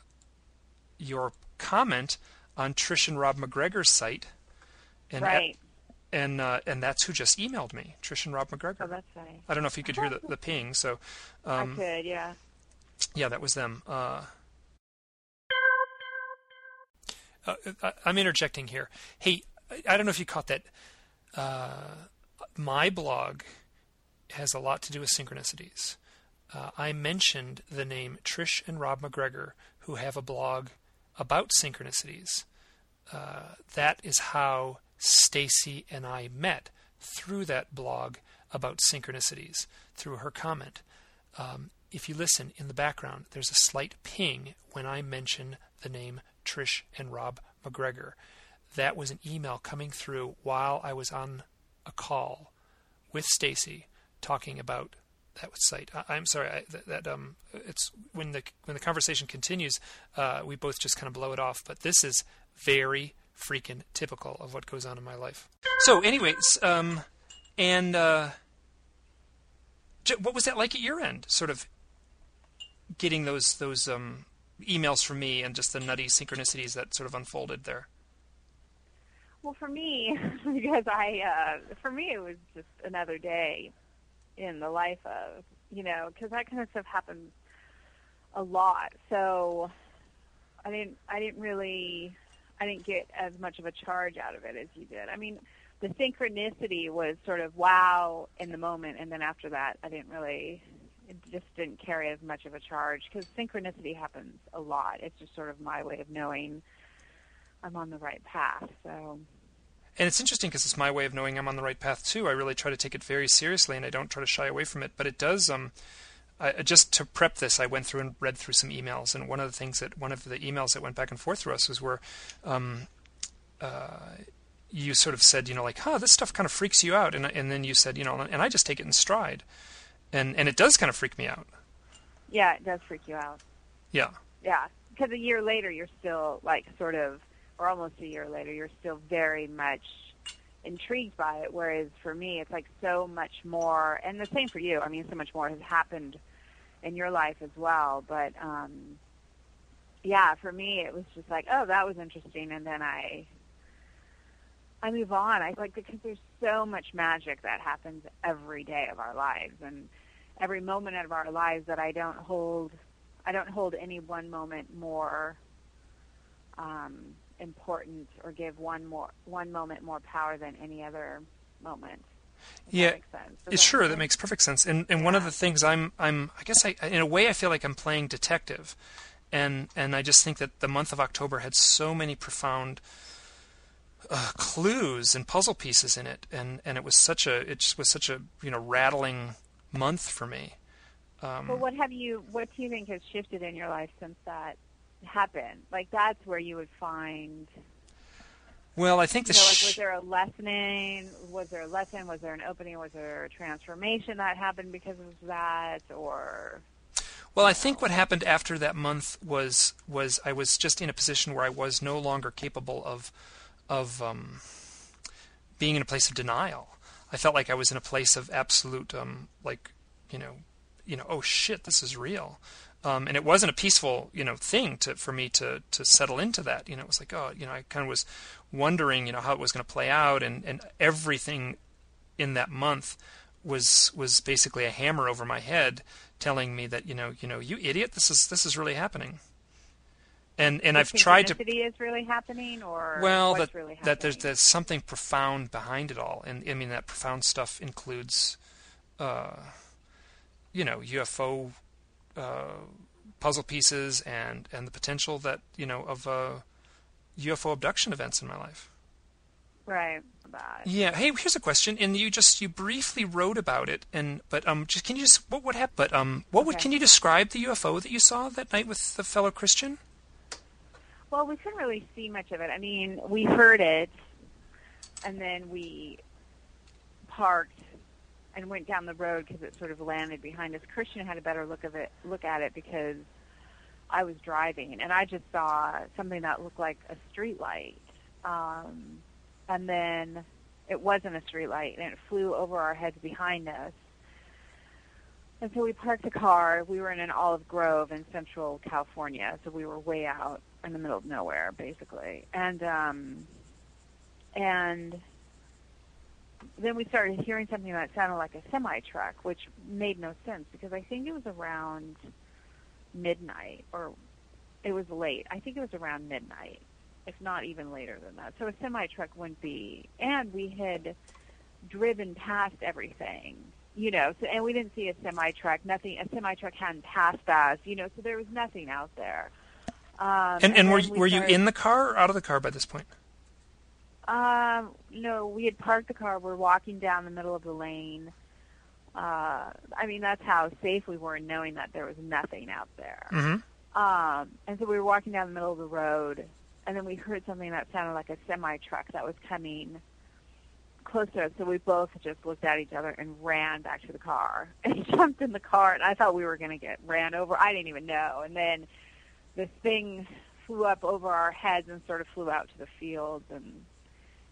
your comment on Trish and Rob MacGregor's site and right. and uh, and that's who just emailed me, Trish and Rob MacGregor. Oh, that's funny. I don't know if you could hear the, the ping. So, um, I could, yeah. yeah, that was them. Uh, uh, I'm interjecting here. Hey, I- don't know if you caught that. Uh, my blog has a lot to do with synchronicities. Uh, I mentioned the name Trish and Rob MacGregor, who have a blog about synchronicities. Uh, that is how Stacy and I met. through that blog about synchronicities through her comment. Um, if you listen in the background, there's a slight ping when I mention the name Trish and Rob MacGregor. That was an email coming through while I was on a call with Stacy talking about that site. I, am sorry I, that, that, um it's when the when the conversation continues, uh, we both just kind of blow it off. But this is very freaking typical of what goes on in my life. So, anyways, um, and uh, what was that like at your end? Sort of getting those those um, emails from me and just the nutty synchronicities that sort of unfolded there. Well, for me, [laughs] because I, uh, for me, it was just another day in the life of, you know, because that kind of stuff happens a lot. So I didn't, I didn't really, I didn't get as much of a charge out of it as you did. I mean, the synchronicity was sort of wow in the moment, and then after that, I didn't really, it just didn't carry as much of a charge because synchronicity happens a lot. It's just sort of my way of knowing I'm on the right path. So. And it's interesting because it's my way of knowing I'm on the right path too. I really try to take it very seriously, and I don't try to shy away from it. But it does. Um, I, just to prep this, I went through and read through some emails, and one of the things that one of the emails that went back and forth through us was where, um, uh, you sort of said, you know, like, huh, this stuff kind of freaks you out, and and then you said, you know, and I just take it in stride, and and it does kind of freak me out. Yeah, it does freak you out. Yeah. Yeah, because a year later, you're still like sort of or almost a year later, you're still very much intrigued by it. Whereas for me, it's like so much more, and the same for you. I mean, so much more has happened in your life as well. But um, yeah, for me, it was just like, oh, that was interesting, and then I I move on. I like because there's so much magic that happens every day of our lives, and every moment of our lives that I don't hold. I don't hold any one moment more um, important or give one more one moment more power than any other moment. yeah, it's sure sense? that makes perfect sense. And and yeah. one of the things I'm I'm I guess I in a way I feel like I'm playing detective, and and I just think that the month of October had so many profound. Uh, clues and puzzle pieces in it, and, and it was such a it just was such a you know rattling month for me. Um, well, what have you? What do you think has shifted in your life since that happen. Like that's where you would find. Well, I think the you know, like, was there a lessening? Was there a lesson? Was there an opening? Was there a transformation that happened because of that, or? Well, I think what happened after that month was was I was just in a position where I was no longer capable of of um, being in a place of denial. I felt like I was in a place of absolute um, like you know you know oh shit this is real um, and it wasn't a peaceful, you know, thing to for me to to settle into that. You know, it was like, oh, you know, I kind of was wondering, you know, how it was going to play out, and and everything in that month was was basically a hammer over my head, telling me that, you know, you know, you idiot, this is this is really happening. And and the I've tried to. is really happening, or well, that really that there's there's something profound behind it all, and I mean that profound stuff includes, uh, you know, UFO uh, puzzle pieces and and the potential that you know of uh, UFO abduction events in my life. Right. Yeah. Hey, here's a question, and you just you briefly wrote about it, and but um, just can you just what what happened? But um, what okay. would can you describe the UFO that you saw that night with the fellow Christian? Well, we couldn't really see much of it. I mean, we heard it, and then we parked and went down the road because it sort of landed behind us. Christian had a better look of it, look at it because I was driving and I just saw something that looked like a street light. Um, and then it wasn't a street light and it flew over our heads behind us. And so we parked the car. We were in an olive grove in central California, so we were way out in the middle of nowhere, basically. And um, and then we started hearing something that sounded like a semi truck, which made no sense because I think it was around midnight or it was late. I think it was around midnight, if not even later than that. So a semi truck wouldn't be. And we had driven past everything, you know. So and we didn't see a semi truck. Nothing. A semi truck hadn't passed us, you know. So there was nothing out there. Um, and, and, and were we were started, you in the car or out of the car by this point? Um, no, we had parked the car. We're walking down the middle of the lane. Uh, I mean, that's how safe we were in knowing that there was nothing out there. Mm-hmm. Um, and so we were walking down the middle of the road, and then we heard something that sounded like a semi truck that was coming close to us. So we both just looked at each other and ran back to the car. [laughs] And jumped in the car, and I thought we were going to get ran over. I didn't even know. And then this thing flew up over our heads and sort of flew out to the fields, and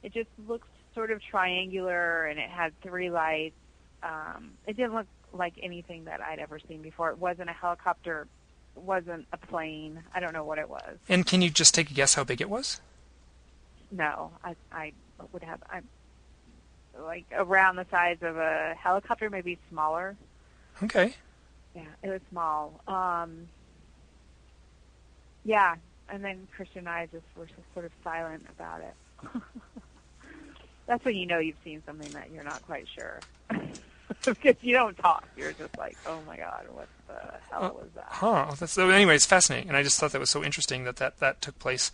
it just looked sort of triangular, and it had three lights. Um, it didn't look like anything that I'd ever seen before. It wasn't a helicopter it wasn't a plane. I don't know what it was. And can you just take a guess how big it was? No, I I would have I like around the size of a helicopter, maybe smaller. Okay. Yeah, it was small. Um Yeah, and then Christian and I just were just sort of silent about it. [laughs] That's when you know you've seen something that you're not quite sure. [laughs] because you don't talk. You're just like, oh my god, what the hell was that? Huh. That's so. Anyway, it's fascinating, and I just thought that was so interesting that that, that took place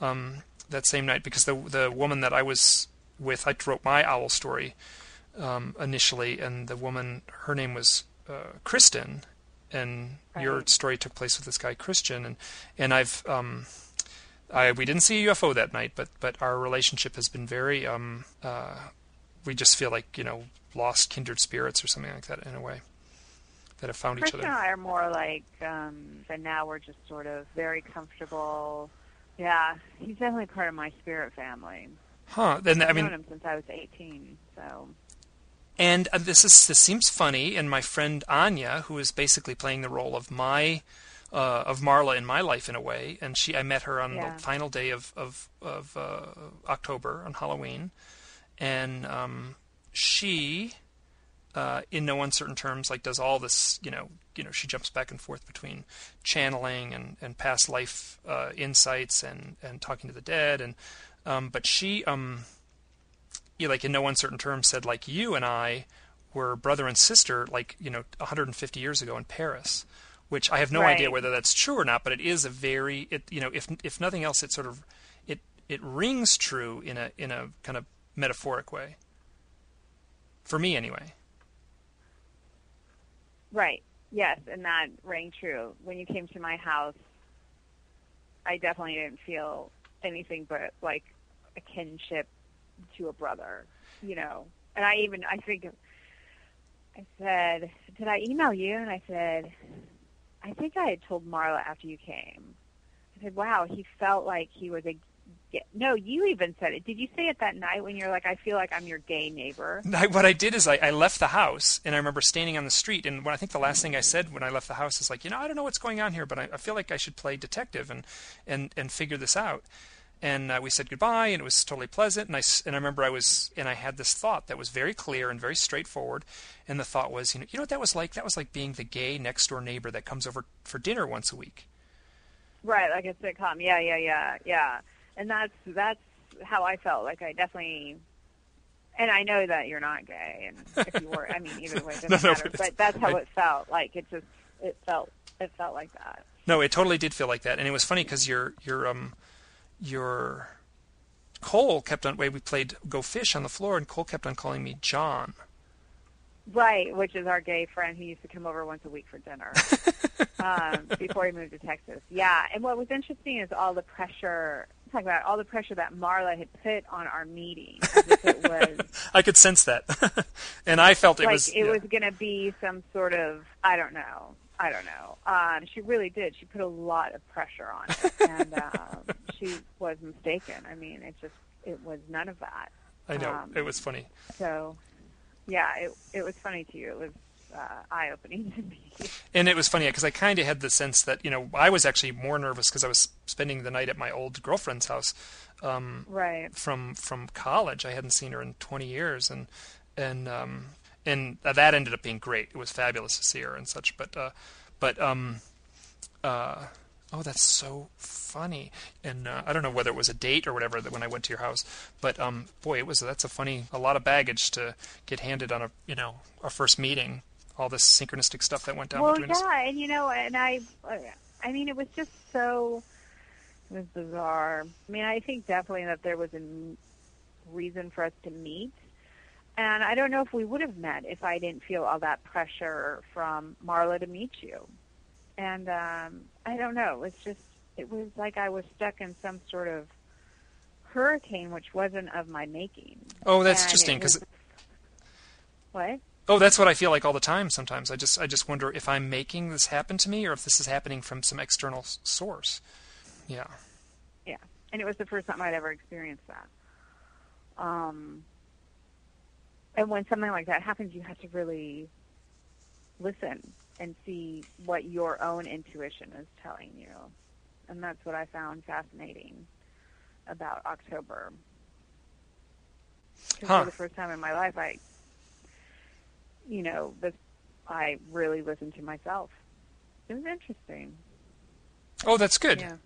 um, that same night because the the woman that I was with, I wrote my owl story um, initially, and the woman, her name was uh, Kristen, and your story took place with this guy Christian, and and I've um, I we didn't see a UFO that night, but but our relationship has been very um, uh, we just feel like you know lost kindred spirits or something like that in a way that have found each Christian other. and I are more like, um, and now we're just sort of very comfortable. Yeah, he's definitely part of my spirit family. Huh? Then I I've mean, known him since I was 18, so and uh, this is this seems funny. And my friend Anya, who is basically playing the role of my uh, of Marla in my life in a way, and she I met her on Yeah. the final day of of of uh, October on Halloween, and um, she. Uh, in no uncertain terms, like does all this, you know, you know, she jumps back and forth between channeling and, and past life uh, insights and, and talking to the dead, and um, but she um, you like in no uncertain terms said like you and I were brother and sister like you know 150 years ago in Paris, which I have no idea whether that's true or not, but it is a very it you know if if nothing else it sort of it it rings true in a in a kind of metaphoric way. For me anyway. right, yes, and that rang true. When you came to my house, I definitely didn't feel anything but like a kinship to a brother, you know. And I even I think I said, "Did I email you?" And I said, "I think I had told Marla after you came." I said, "Wow, he felt like he was a." No, you even said it. Did you say it that night when you're like, "I feel like I'm your gay neighbor"? I, what I did is I, I left the house, and I remember standing on the street. And when I think the last thing I said when I left the house is like, you know, I don't know what's going on here, but I, I feel like I should play detective and and and figure this out. And uh, we said goodbye, and it was totally pleasant. And I, and I remember I was and I had this thought that was very clear and very straightforward. And the thought was, you know, you know what that was like? That was like being the gay next door neighbor that comes over for dinner once a week. Right, like a sitcom. Yeah, yeah, yeah, yeah. And that's that's how I felt. Like I definitely, and I know that you're not gay, and if you were, I mean, either way, it [laughs] doesn't No, no, matter. but But that's how I- it felt. Like it just, it felt, it felt like that. No, it totally did feel like that, and it was funny because your your um your Cole kept on. Wait, we played Go Fish on the floor, and Cole kept on calling me John. Right, which is our gay friend who used to come over once a week for dinner [laughs] um, before he moved to Texas. Yeah, and what was interesting is all the pressure. Talk about all the pressure that Marla had put on our meeting, it was [laughs] I could sense that, [laughs] and I felt it like was. it yeah. was going to be some sort of I don't know. I don't know. Um, she really did. She put a lot of pressure on it, [laughs] and um, she was mistaken. I mean, it just it was none of that. I know um, it was funny. So, yeah, it it was funny to you. It was uh, eye opening [laughs] to me. And it was funny because I kind of had the sense that you know I was actually more nervous because I was spending the night at my old girlfriend's house um, Right. from from college. I hadn't seen her in 20 years, and and um, and that ended up being great. It was fabulous to see her and such. But uh, but um, uh, oh, that's so funny. And uh, I don't know whether it was a date or whatever that when I went to your house, but um, boy, it was that's a funny a lot of baggage to get handed on a you know a first meeting. All this synchronistic stuff that went down Well, between us. yeah, and you know, and I, I mean, it was just so, it was bizarre. I mean, I think definitely that there was a, reason for us to meet. And I don't know if we would have met if I didn't feel all that pressure from Marla to meet you. And um, I don't know. It's just it was like I was stuck in some sort of hurricane, which wasn't of my making. Oh, that's And interesting because what? oh, that's what I feel like all the time. Sometimes I just I just wonder if I'm making this happen to me or if this is happening from some external source. Yeah. Yeah, and it was the first time I'd ever experienced that. Um, and when something like that happens, you have to really listen and see what your own intuition is telling you, and that's what I found fascinating about October. Huh. For the first time in my life, I, you know, this, I really listened to myself. It was interesting. Oh, that's good. Yeah.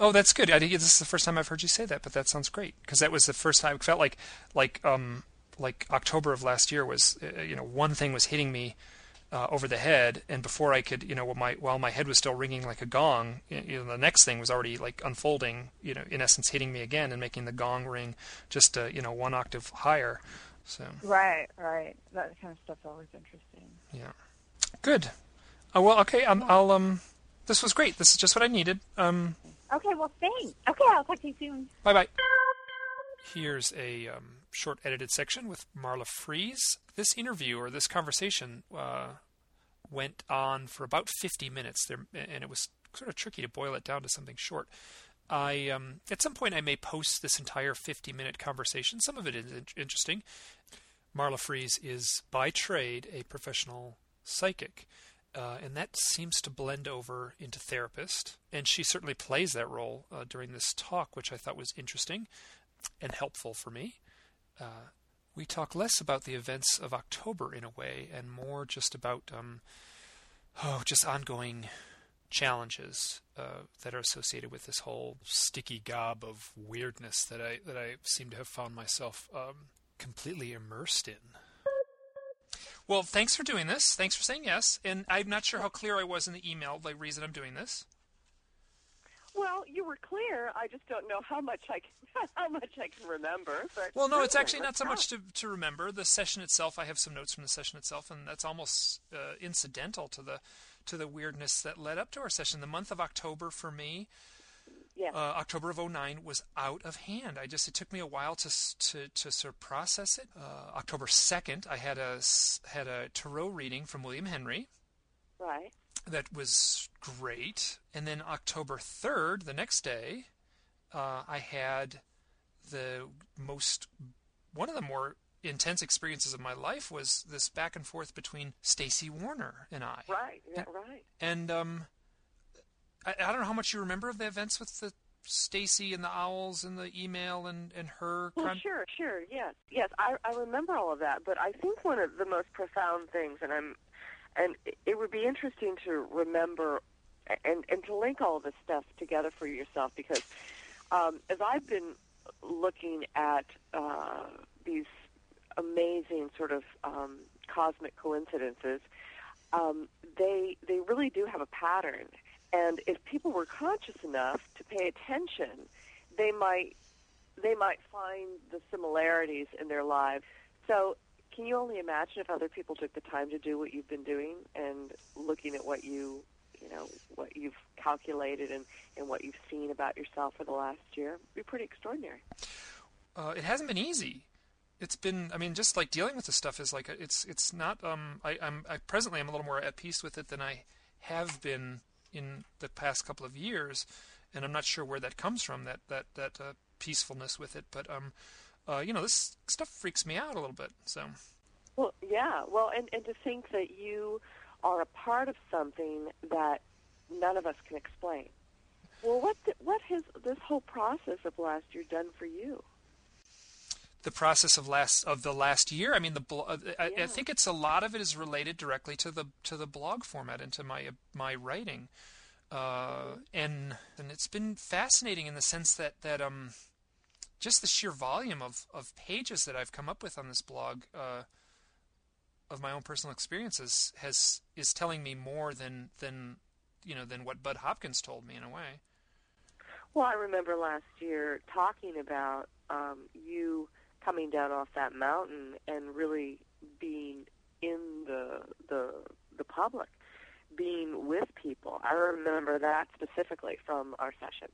Oh, that's good. I think this is the first time I've heard you say that, but that sounds great because that was the first time it felt like like um like October of last year was uh, you know one thing was hitting me uh, over the head, and before I could you know while my while my head was still ringing like a gong, you know the next thing was already like unfolding, you know in essence hitting me again and making the gong ring just uh, you know one octave higher. So Right, right. That kind of stuff's always interesting. yeah, good. Oh well, okay. Um, I'll um. This was great. This is just what I needed. Um, Okay, well, thanks. Okay, I'll talk to you soon. Bye bye. Here's a um, short edited section with Marla Frees. This interview or this conversation uh, went on for about 50 minutes, there, and it was sort of tricky to boil it down to something short. I um, at some point I may post this entire 50 minute conversation. Some of it is in- interesting. Marla Frees is by trade a professional psychic. Uh, and that seems to blend over into therapist. And she certainly plays that role uh, during this talk, which I thought was interesting and helpful for me. Uh, we talk less about the events of October in a way, and more just about um, oh, just ongoing challenges uh, that are associated with this whole sticky gob of weirdness that I that I seem to have found myself um, completely immersed in. Well, thanks for doing this. Thanks for saying yes. And I'm not sure how clear I was in the email, the reason I'm doing this. Well, you were clear. I just don't know how much I can, [laughs] how much I can remember. But Well, no, it's [laughs] actually not so much to, to remember. The session itself, I have some notes from the session itself, and that's almost uh, incidental to the to the weirdness that led up to our session. The month of October for me, Yeah. uh, October of 09 was out of hand. I just it took me a while to to to sort of process it. Uh, October 2nd, I had a had a tarot reading from William Henry. right. That was great. And then October 3rd, the next day, uh, I had the most, one of the more intense experiences of my life was this back and forth between Stacy Warner and I. Right. Yeah, right. And um, I, I don't know how much you remember of the events with the Stacy and the owls and the email and, and her. Well, con- sure, sure. Yes, yes. I, I remember all of that, but I think one of the most profound things, and I'm, and it would be interesting to remember, and and to link all this stuff together for yourself, because um, as I've been looking at uh, these amazing sort of um, cosmic coincidences, um, they they really do have a pattern. And if people were conscious enough to pay attention, they might they might find the similarities in their lives. So, can you only imagine if other people took the time to do what you've been doing and looking at what you you know what you've calculated and, and what you've seen about yourself for the last year? It'd be pretty extraordinary. uh, it hasn't been easy. It's been, I mean, just like dealing with this stuff is like it's it's not. Um, I, I'm I presently I'm a little more at peace with it than I have been in the past couple of years, and I'm not sure where that comes from. That that that uh, peacefulness with it, but um, uh, you know, this stuff freaks me out a little bit. So Well, yeah. Well, and, and to think that you are a part of something that none of us can explain. Well, what th- what has this whole process of last year done for you? the process of last of the last year. I mean, the uh, I, I think it's a lot of it is related directly to the to the blog format and to my my writing, uh, and and it's been fascinating in the sense that that um, just the sheer volume of of pages that I've come up with on this blog. Uh, of my own personal experiences has is telling me more than than you know than what Bud Hopkins told me in a way. Well, I remember last year talking about um, you coming down off that mountain and really being in the the the public, being with people. I remember that specifically from our session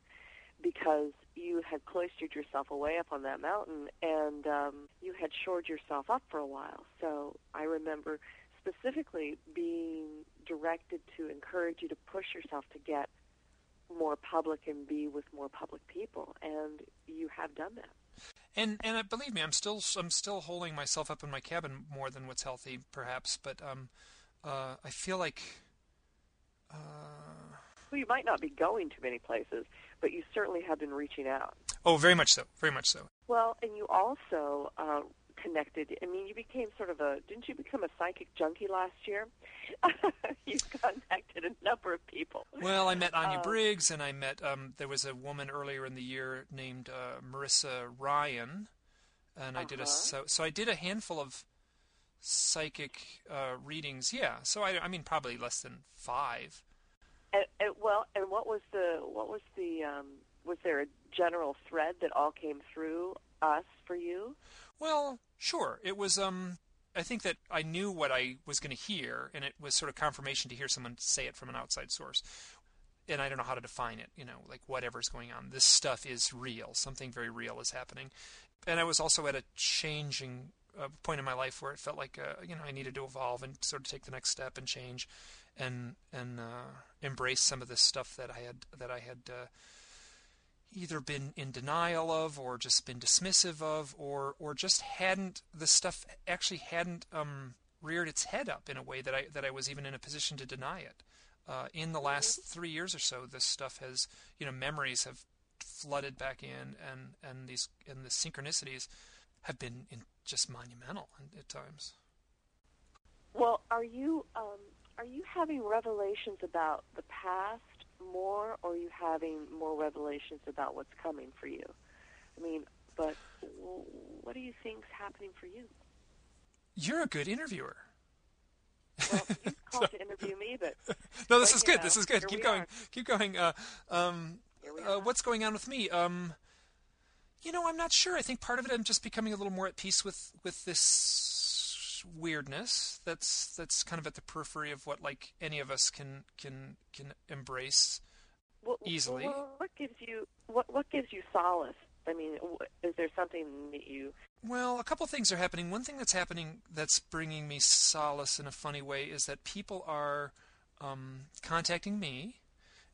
because you had cloistered yourself away up on that mountain and um, you had shored yourself up for a while. So I remember specifically being directed to encourage you to push yourself to get more public and be with more public people, and you have done that. And and uh, believe me, I'm still I'm still holding myself up in my cabin more than what's healthy, perhaps. But um, uh, I feel like. Uh... Well, you might not be going to many places, but you certainly have been reaching out. Oh, very much so. Very much so. Well, and you also uh, connected. I mean, you became sort of a. Didn't you become a psychic junkie last year? [laughs] you contacted a number of people. Well, I met Anya um, Briggs, and I met. Um, there was a woman earlier in the year named uh, Marissa Ryan, and I uh-huh. did a. Uh-huh. So, so I did a handful of psychic uh, readings. Yeah. So I, I mean, probably less than five. And, and, well, and what was the what was the um, was there a general thread that all came through us for you? Well, sure. It was um I think that I knew what I was going to hear and it was sort of confirmation to hear someone say it from an outside source. And I don't know how to define it, you know, like whatever's going on. This stuff is real. Something very real is happening. And I was also at a changing uh, point in my life where it felt like uh, you know I needed to evolve and sort of take the next step and change and and uh, embrace some of this stuff that I had that I had uh, either been in denial of or just been dismissive of or or just hadn't the stuff actually hadn't um, reared its head up in a way that I that I was even in a position to deny it. Uh, in the last mm-hmm. three years or so, this stuff has you know memories have flooded back in and and these and the synchronicities have been in just monumental at times. Well, are you um, are you having revelations about the past more, or are you having more revelations about what's coming for you? I mean, but what do you think's happening for you? You're a good interviewer. Well, you [laughs] called to interview me, but [laughs] no, this is good. Know, this is good. Keep going. Are. Keep going. Uh, um, uh, what's going on with me? Um, you know, I'm not sure. I think part of it, I'm just becoming a little more at peace with with this weirdness that's that's kind of at the periphery of what like any of us can can can embrace what, easily. What gives you what what gives you solace? I mean, is there something that you? Well, a couple things are happening. One thing that's happening that's bringing me solace in a funny way is that people are um, contacting me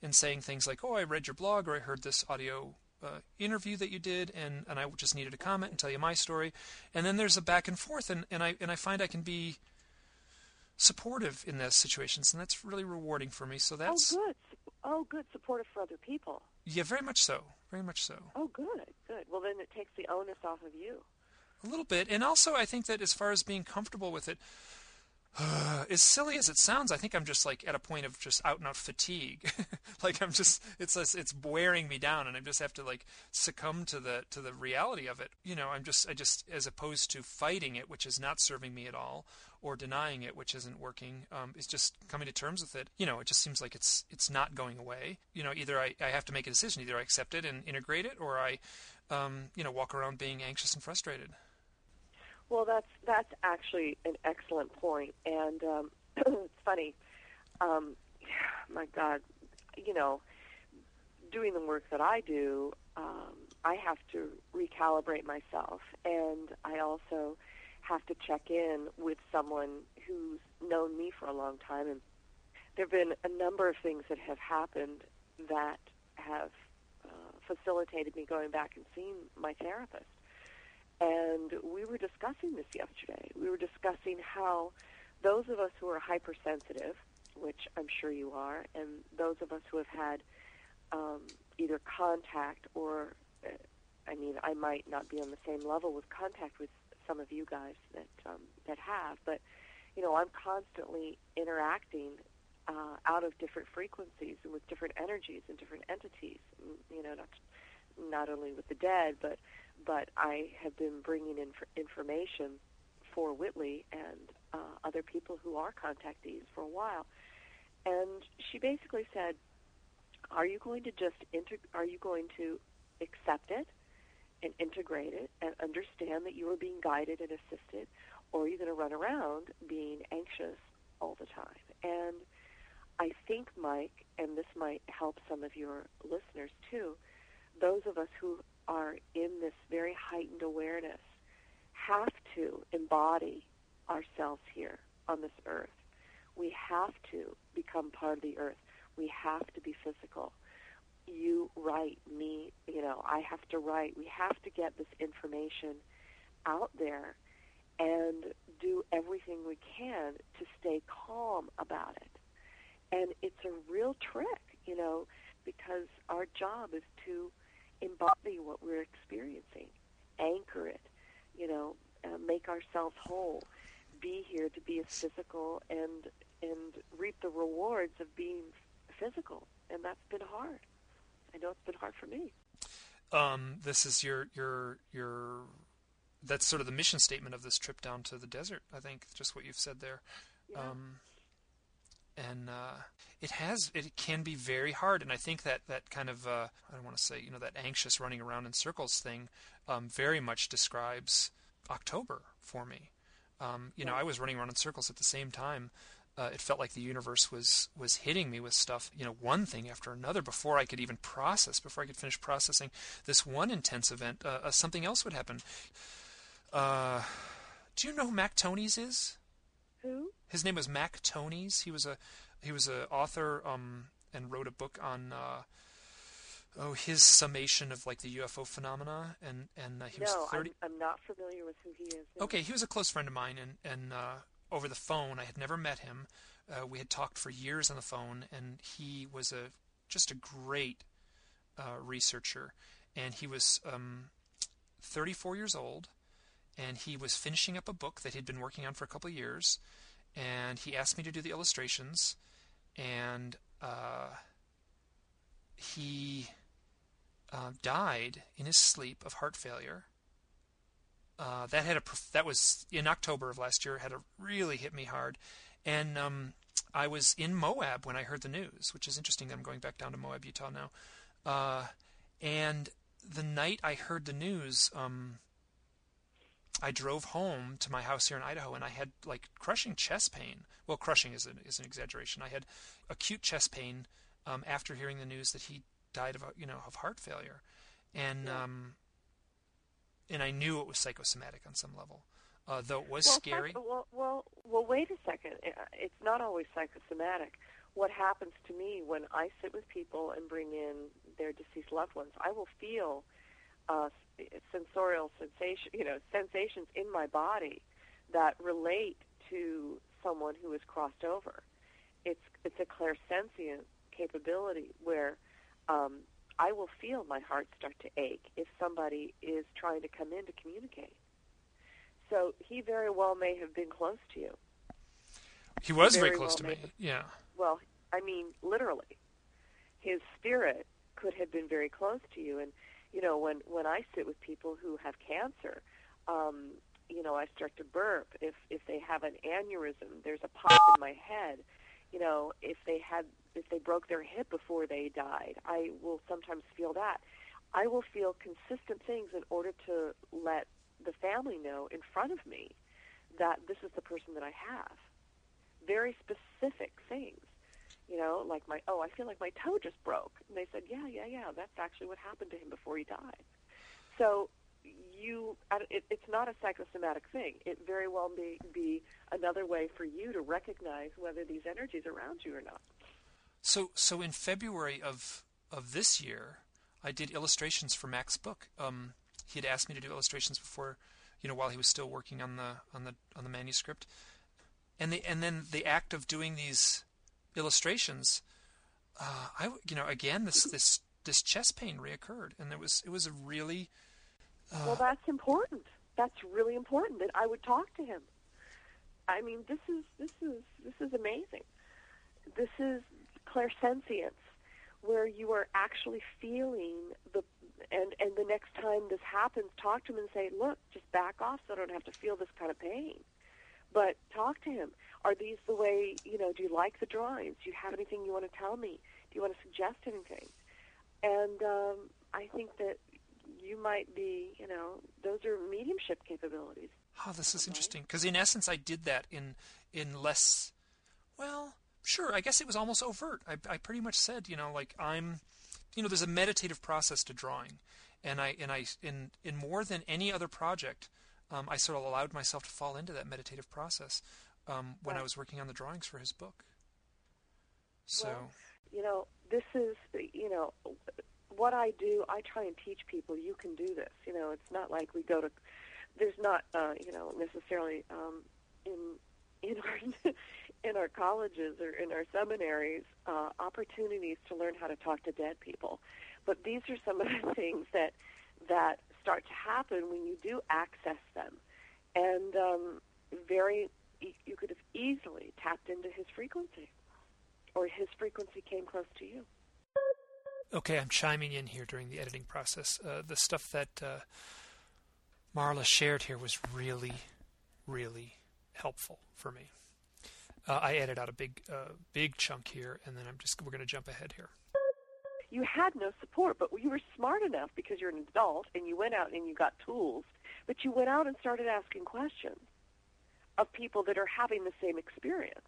and saying things like, "Oh, I read your blog," or "I heard this audio uh, interview that you did, and, and I just needed to comment and tell you my story. And then there's a back and forth, and, and I and I find I can be supportive in those situations, and that's really rewarding for me. So that's oh good, oh good, supportive for other people. Yeah, very much so, very much so. Oh good, good. Well, then it takes the onus off of you. A little bit, and also I think that as far as being comfortable with it, as silly as it sounds, I think I'm just like at a point of just out and out fatigue. [laughs] like I'm just it's it's wearing me down, and I just have to like succumb to the to the reality of it. You know, I'm just I just as opposed to fighting it, which is not serving me at all, or denying it, which isn't working. Um, is just coming to terms with it. You know, it just seems like it's it's not going away. You know, either I I have to make a decision. Either I accept it and integrate it, or I, um, you know, walk around being anxious and frustrated. Well, that's that's actually an excellent point, and um, [clears throat] it's funny. Um, [sighs] my God, you know, doing the work that I do, um, I have to recalibrate myself, and I also have to check in with someone who's known me for a long time. And there have been a number of things that have happened that have uh, facilitated me going back and seeing my therapist. And we were discussing this yesterday. We were discussing how those of us who are hypersensitive, which I'm sure you are, and those of us who have had um, either contact or, uh, I mean, I might not be on the same level with contact with some of you guys that um, that have, but you know, I'm constantly interacting uh, out of different frequencies and with different energies and different entities. You know, not not only with the dead, but but I have been bringing in information for Whitley and uh, other people who are contactees for a while. And she basically said, Are you going to just integ- Are you going to accept it and integrate it and understand that you are being guided and assisted, or are you going to run around being anxious all the time? And I think, Mike, and this might help some of your listeners too, those of us who are in this very heightened awareness have to embody ourselves here on this earth. We have to become part of the earth. We have to be physical. You write, me, you know, I have to write. We have to get this information out there and do everything we can to stay calm about it. And it's a real trick, you know, because our job is to embody what we're experiencing, anchor it, you know, uh, make ourselves whole, be here to be as physical and and reap the rewards of being physical, and that's been hard. I know it's been hard for me. Um, this is your your your. That's sort of the mission statement of this trip down to the desert. I think just what you've said there. Yeah. Um, and uh, it has it can be very hard. And i think that that kind of uh, i don't want to say you know that anxious running around in circles thing um, very much describes october for me. Um, you know i was running around in circles at the same time. Uh, it felt like the universe was was hitting me with stuff you know one thing after another before i could even process before i could finish processing this one intense event uh, uh, something else would happen. Uh, do you know who mac tonnies is Who? his name was Mac Tonnies. He was a he was a author um, and wrote a book on uh, oh his summation of like the UFO phenomena and and uh, he was 30 I'm, I'm not familiar with who he is. No. Okay, he was a close friend of mine and and uh, over the phone I had never met him. Uh, we had talked for years on the phone and he was a just a great uh, researcher and he was um, 34 years old and he was finishing up a book that he'd been working on for a couple of years and he asked me to do the illustrations and uh, he uh, died in his sleep of heart failure. Uh, that had a that was in October of last year had a really hit me hard and um, I was in Moab when I heard the news which is interesting that I'm going back down to Moab Utah now. Uh, and the night I heard the news um, I drove home to my house here in Idaho and I had like crushing chest pain. Well, crushing is an, is an exaggeration. I had acute chest pain um, after hearing the news that he died of you know of heart failure, and Yeah. um, and I knew it was psychosomatic on some level, uh, though it was well, scary. well, well, well, wait a second. It's not always psychosomatic. What happens to me when I sit with people and bring in their deceased loved ones, I will feel uh, sensorial sensation, you know, sensations in my body that relate to someone who has crossed over. It's it's a clairsentient capability where um, I will feel my heart start to ache if somebody is trying to come in to communicate. So he very well may have been close to you. he was very very close well to me. made. Yeah. Well, I mean, literally, his spirit could have been very close to you. And you know, when when I sit with people who have cancer, um, you know, I start to burp. If if they have an aneurysm, there's a pop in my head. You know, if they had if they broke their hip before they died, I will sometimes feel that. I will feel consistent things in order to let the family know in front of me that this is the person that I have. Very specific things you know, like my oh, I feel like my toe just broke. And they said, yeah, yeah, yeah, that's actually what happened to him before he died. So you, it, it's not a psychosomatic thing. It very well may be another way for you to recognize whether these energies are around you or not. So so in February of of this year, I did illustrations for Mac's book. Um, he had asked me to do illustrations before, you know, while he was still working on the on the on the manuscript, and the and then the act of doing these illustrations, uh, I you know again this this this chest pain reoccurred, and it was it was a really well, that's important. That's really important. That I would talk to him. I mean, this is this is this is amazing. This is clairsentience, where you are actually feeling the and and the next time this happens, talk to him and say, "Look, just back off, so I don't have to feel this kind of pain." But talk to him. Are these the way you know? Do you like the drawings? Do you have anything you want to tell me? Do you want to suggest anything? And um, I think that you might be, you know, those are mediumship capabilities. Oh, this is interesting because in essence, I did that in in less. Well, sure. I guess it was almost overt. I, I pretty much said, you know, like I'm, you know, there's a meditative process to drawing, and I and I in in more than any other project, um, I sort of allowed myself to fall into that meditative process um, when I was working on the drawings for his book. So Well, you know, this is, you know, what I do. I try and teach people you can do this. You know, it's not like we go to. There's not, uh, you know, necessarily um, in in our [laughs] in our colleges or in our seminaries uh, opportunities to learn how to talk to dead people. But these are some of the [laughs] things that that start to happen when you do access them, and um, very you could have easily tapped into his frequency or his frequency came close to you. Okay, I'm chiming in here during the editing process. Uh, the stuff that uh, Marla shared here was really, really helpful for me. Uh, I edited out a big, uh, big chunk here, and then I'm just we're going to jump ahead here. You had no support, but you were smart enough because you're an adult and you went out and you got tools, but you went out and started asking questions of people that are having the same experience.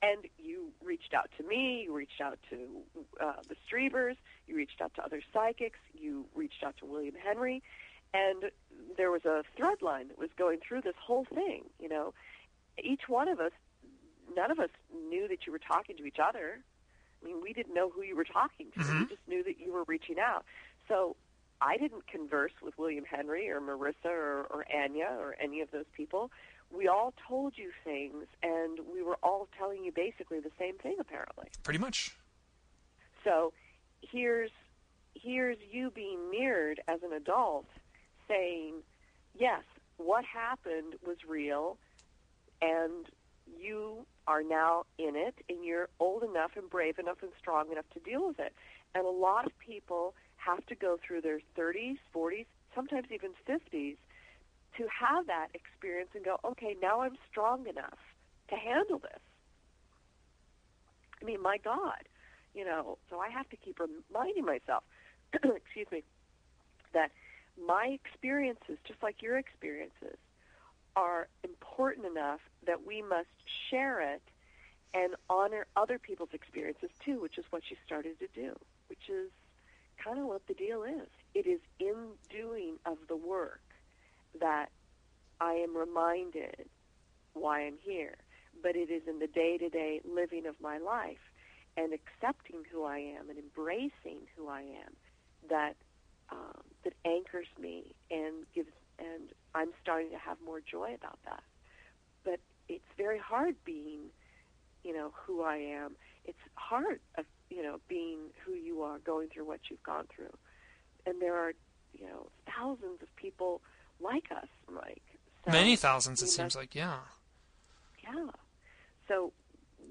And you reached out to me, you reached out to uh, the Striebers, you reached out to other psychics, you reached out to William Henry, and there was a thread line that was going through this whole thing. You know, each one of us, none of us knew that you were talking to each other. I mean, we didn't know who you were talking to. We mm-hmm. just knew that you were reaching out. So I didn't converse with William Henry or Marissa or, or Anya or any of those people. We all told you things, and we were all telling you basically the same thing, apparently. Pretty much. So here's here's you being mirrored as an adult saying, yes, what happened was real, and you are now in it, and you're old enough and brave enough and strong enough to deal with it. And a lot of people have to go through their 30s, 40s, sometimes even 50s to have that experience and go, okay, now I'm strong enough to handle this. I mean, my God, you know, so I have to keep reminding myself, [clears throat] excuse me, that my experiences, just like your experiences, are important enough that we must share it and honor other people's experiences too, which is what she started to do, which is kind of what the deal is. It is in doing of the work that I am reminded why I'm here, but it is in the day-to-day living of my life and accepting who I am and embracing who I am that um, that anchors me and gives and I'm starting to have more joy about that. But it's very hard being, you know, who I am. It's hard, of, you know, being who you are, going through what you've gone through. And there are, you know, thousands of people like us, Mike. So Many thousands, it seems like. Yeah. yeah. So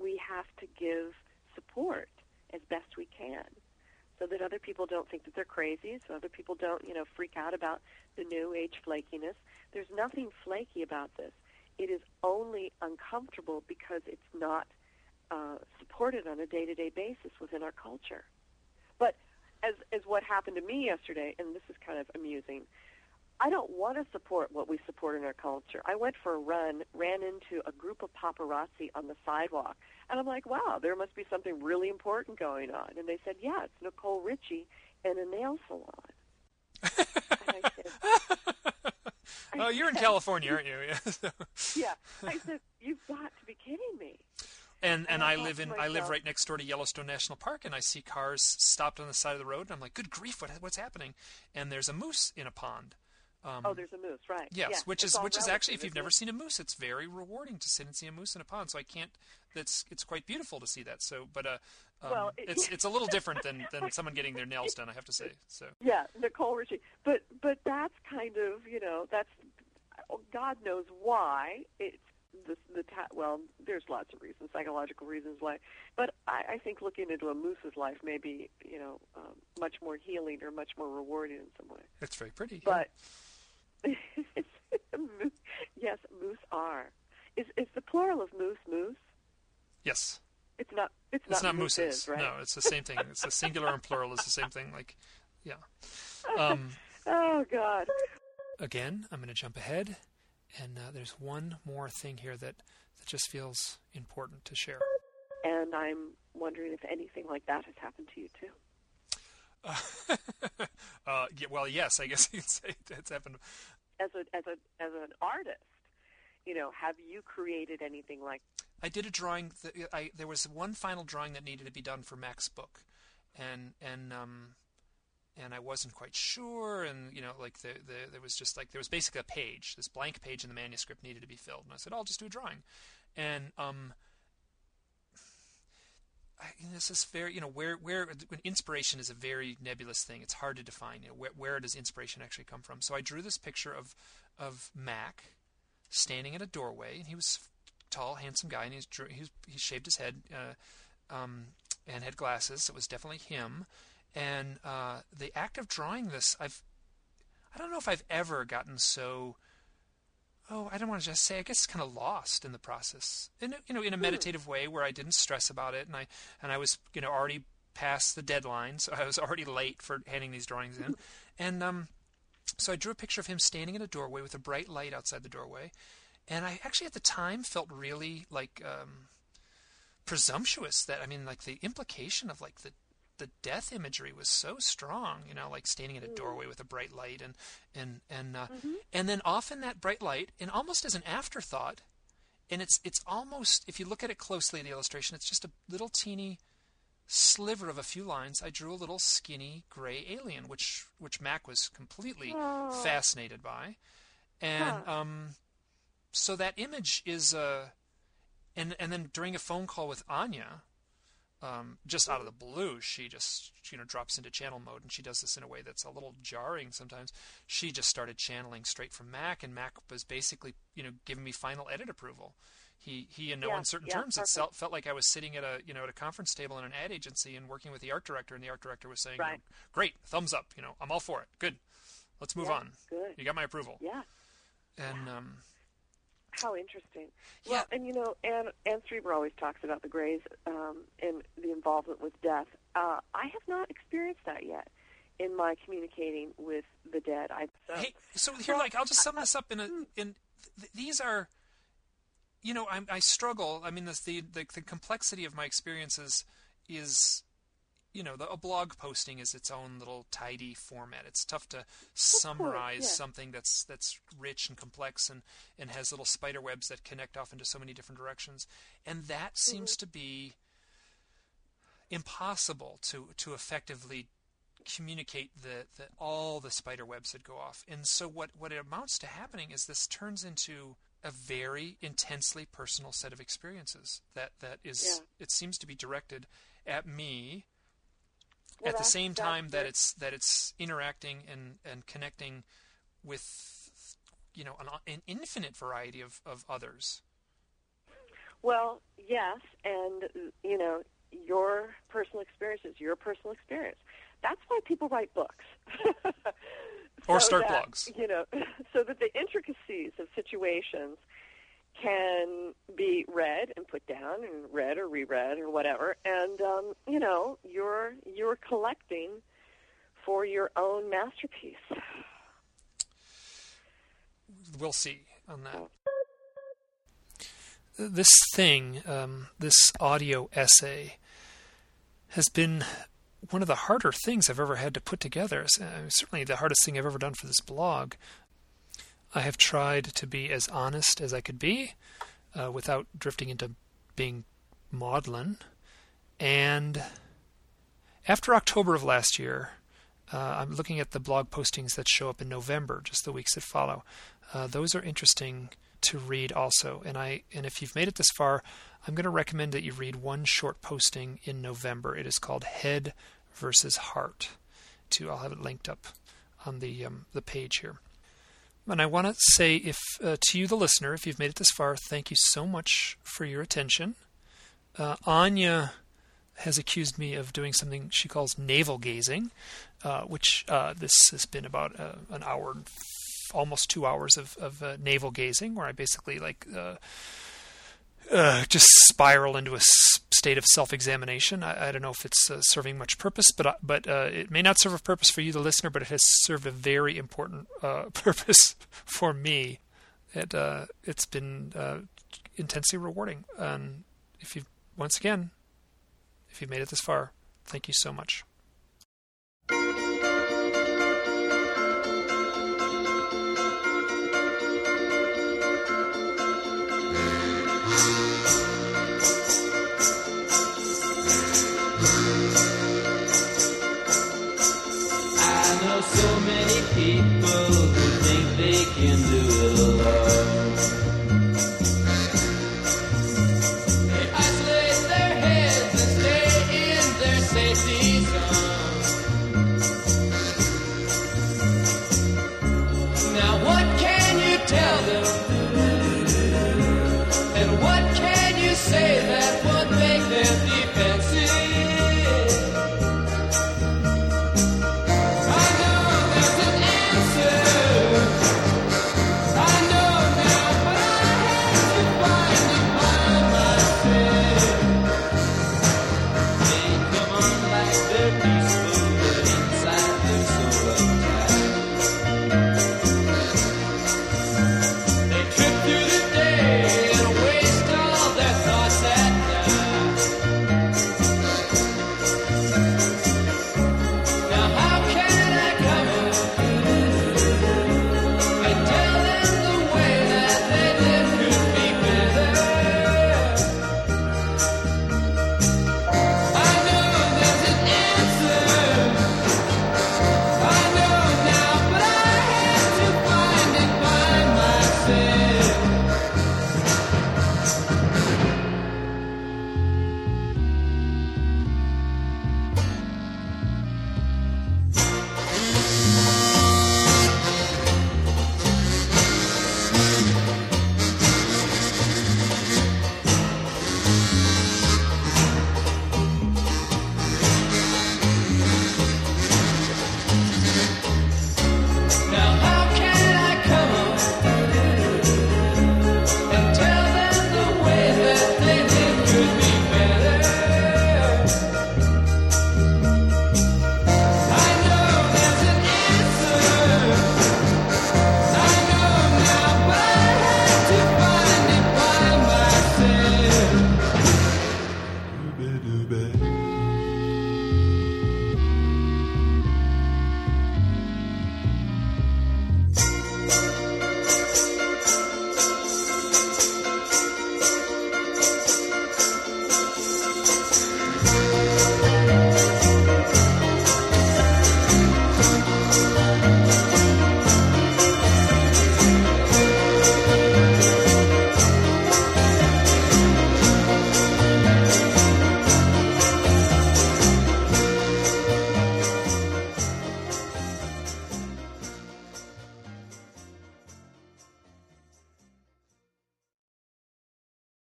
we have to give support as best we can so that other people don't think that they're crazy, so other people don't, you know, freak out about the new age flakiness. There's nothing flaky about this. It is only uncomfortable because it's not uh, supported on a day-to-day basis within our culture. But as as what happened to me yesterday, and this is kind of amusing, I don't want to support what we support in our culture. I went for a run, ran into a group of paparazzi on the sidewalk, and I'm like, wow, there must be something really important going on. And they said, yeah, it's Nicole Richie in a nail salon. [laughs] and I said, Oh, you're in California, aren't you? Yeah. [laughs] [laughs] yeah. I said, you've got to be kidding me. and and And I I live in I live right next door to Yellowstone National Park, and I see cars stopped on the side of the road, and I'm like, "Good grief, what what's happening?" And there's a moose in a pond. Um, Oh, there's a moose, right? yes, Yeah, which is which is actually, if you've never it? seen a moose, it's very rewarding to sit and see a moose in a pond. So I can't. That's it's quite beautiful to see that. So, but uh, um, Well, it- it's it's a little different than [laughs] than someone getting their nails done. I have to say. So Yeah, Nicole Richie. But but that's kind of you know that's God knows why it's the the ta- well. There's lots of reasons, psychological reasons why. But I, I think looking into a moose's life may be you know um, much more healing or much more rewarding in some way. it's very pretty. But moose, [laughs] yes, moose are. Is is the plural of moose moose? yes, It's not. It's, It's not mooses, mooses. right? No, it's the same thing. It's the singular and plural is the same thing. Like, yeah. Um, [laughs] Oh God. Again, I'm going to jump ahead, and uh, there's one more thing here that, that just feels important to share. And I'm wondering if anything like that has happened to you too. [laughs] uh, yeah, well, yes, I guess [laughs] you could say it's happened. As a as a as an artist, you know, have you created anything like I did a drawing. That, I there was one final drawing that needed to be done for Mac's book, and and um, and I wasn't quite sure, and you know, like the, the there was just like there was basically a page, this blank page in the manuscript needed to be filled, and I said, I'll just do a drawing, and um. I, this is very, you know, where where inspiration is a very nebulous thing. It's hard to define. You know, where where does inspiration actually come from? So I drew this picture of of Mac standing at a doorway, and he was tall, handsome guy, and he's he he shaved his head uh, um, and had glasses. It was definitely him. And uh, the act of drawing this, I've I don't know if I've ever gotten so. Oh, I don't want to just say. I guess kind of lost in the process, in a, you know, in a meditative way where I didn't stress about it, and I and I was you know already past the deadline, so I was already late for handing these drawings in, [laughs] and um, so I drew a picture of him standing in a doorway with a bright light outside the doorway, and I actually at the time felt really like um, presumptuous that I mean like the implication of like the the death imagery was so strong, you know, like standing in a doorway with a bright light and and and uh, and then often that bright light and almost as an afterthought, and it's it's almost if you look at it closely the illustration, it's just a little teeny sliver of a few lines. I drew a little skinny gray alien, which which Mac was completely fascinated by, and um, so that image is uh, and and then during a phone call with Anya, um, just out of the blue, she just you know drops into channel mode, and she does this in a way that's a little jarring sometimes. She just started channeling straight from Mac, and Mac was basically you know giving me final edit approval. He he in no Yeah, uncertain yeah, terms, it perfect. felt, felt like I was sitting at a you know at a conference table in an ad agency and working with the art director, and the art director was saying, you know, "Great, thumbs up, you know, I'm all for it. Good, let's move Yeah, on. good. You got my approval." Yeah. And um, How interesting. Yeah. Well, and you know, Anne, Anne Strieber always talks about the Greys um, and the involvement with death. Uh, I have not experienced that yet in my communicating with the dead. I so, Hey, so here, like, I'll just sum this up in a in th- these are, you know, I, I struggle. I mean, this, the, the the complexity of my experiences is, you know, the, a blog posting is its own little tidy format. It's tough to summarize yeah. something that's that's rich and complex and and has little spider webs that connect off into so many different directions, and that seems mm-hmm. to be impossible to to effectively communicate the, the all the spider webs that go off. And so what what it amounts to happening is this turns into a very intensely personal set of experiences that that is Yeah. it seems to be directed at me Well, at the same time that it's that it's interacting and and connecting with you know an, an infinite variety of, of others. Well, yes, and you know, your personal experience is your personal experience. That's why people write books. [laughs] Or start that, blogs. You know, [laughs] so that the intricacies of situations can be read and put down and read or reread or whatever. And um, you know, you're you're collecting for your own masterpiece. we'll see on that. This thing, um, this audio essay, has been one of the harder things I've ever had to put together. Uh, certainly the hardest thing I've ever done for this blog. I have tried to be as honest as I could be uh, without drifting into being maudlin. And after October of last year, uh, I'm looking at the blog postings that show up in November, just the weeks that follow. Uh, those are interesting to read also. And I and if you've made it this far, I'm going to recommend that you read one short posting in November. It is called Head versus Heart. To I'll have it linked up on the um, the page here. And I want to say, if uh, to you, the listener, if you've made it this far, thank you so much for your attention. Uh, Anya has accused me of doing something she calls navel gazing, uh, which uh, this has been about uh, an hour, almost two hours of, of uh, navel gazing, where I basically like just spiral into a s- state of self-examination. I, I don't know if it's uh, serving much purpose, but but uh, it may not serve a purpose for you, the listener, but it has served a very important uh, [laughs] purpose for me. It uh, it's been uh, intensely rewarding. And if you once again, if you've made it this far, thank you so much.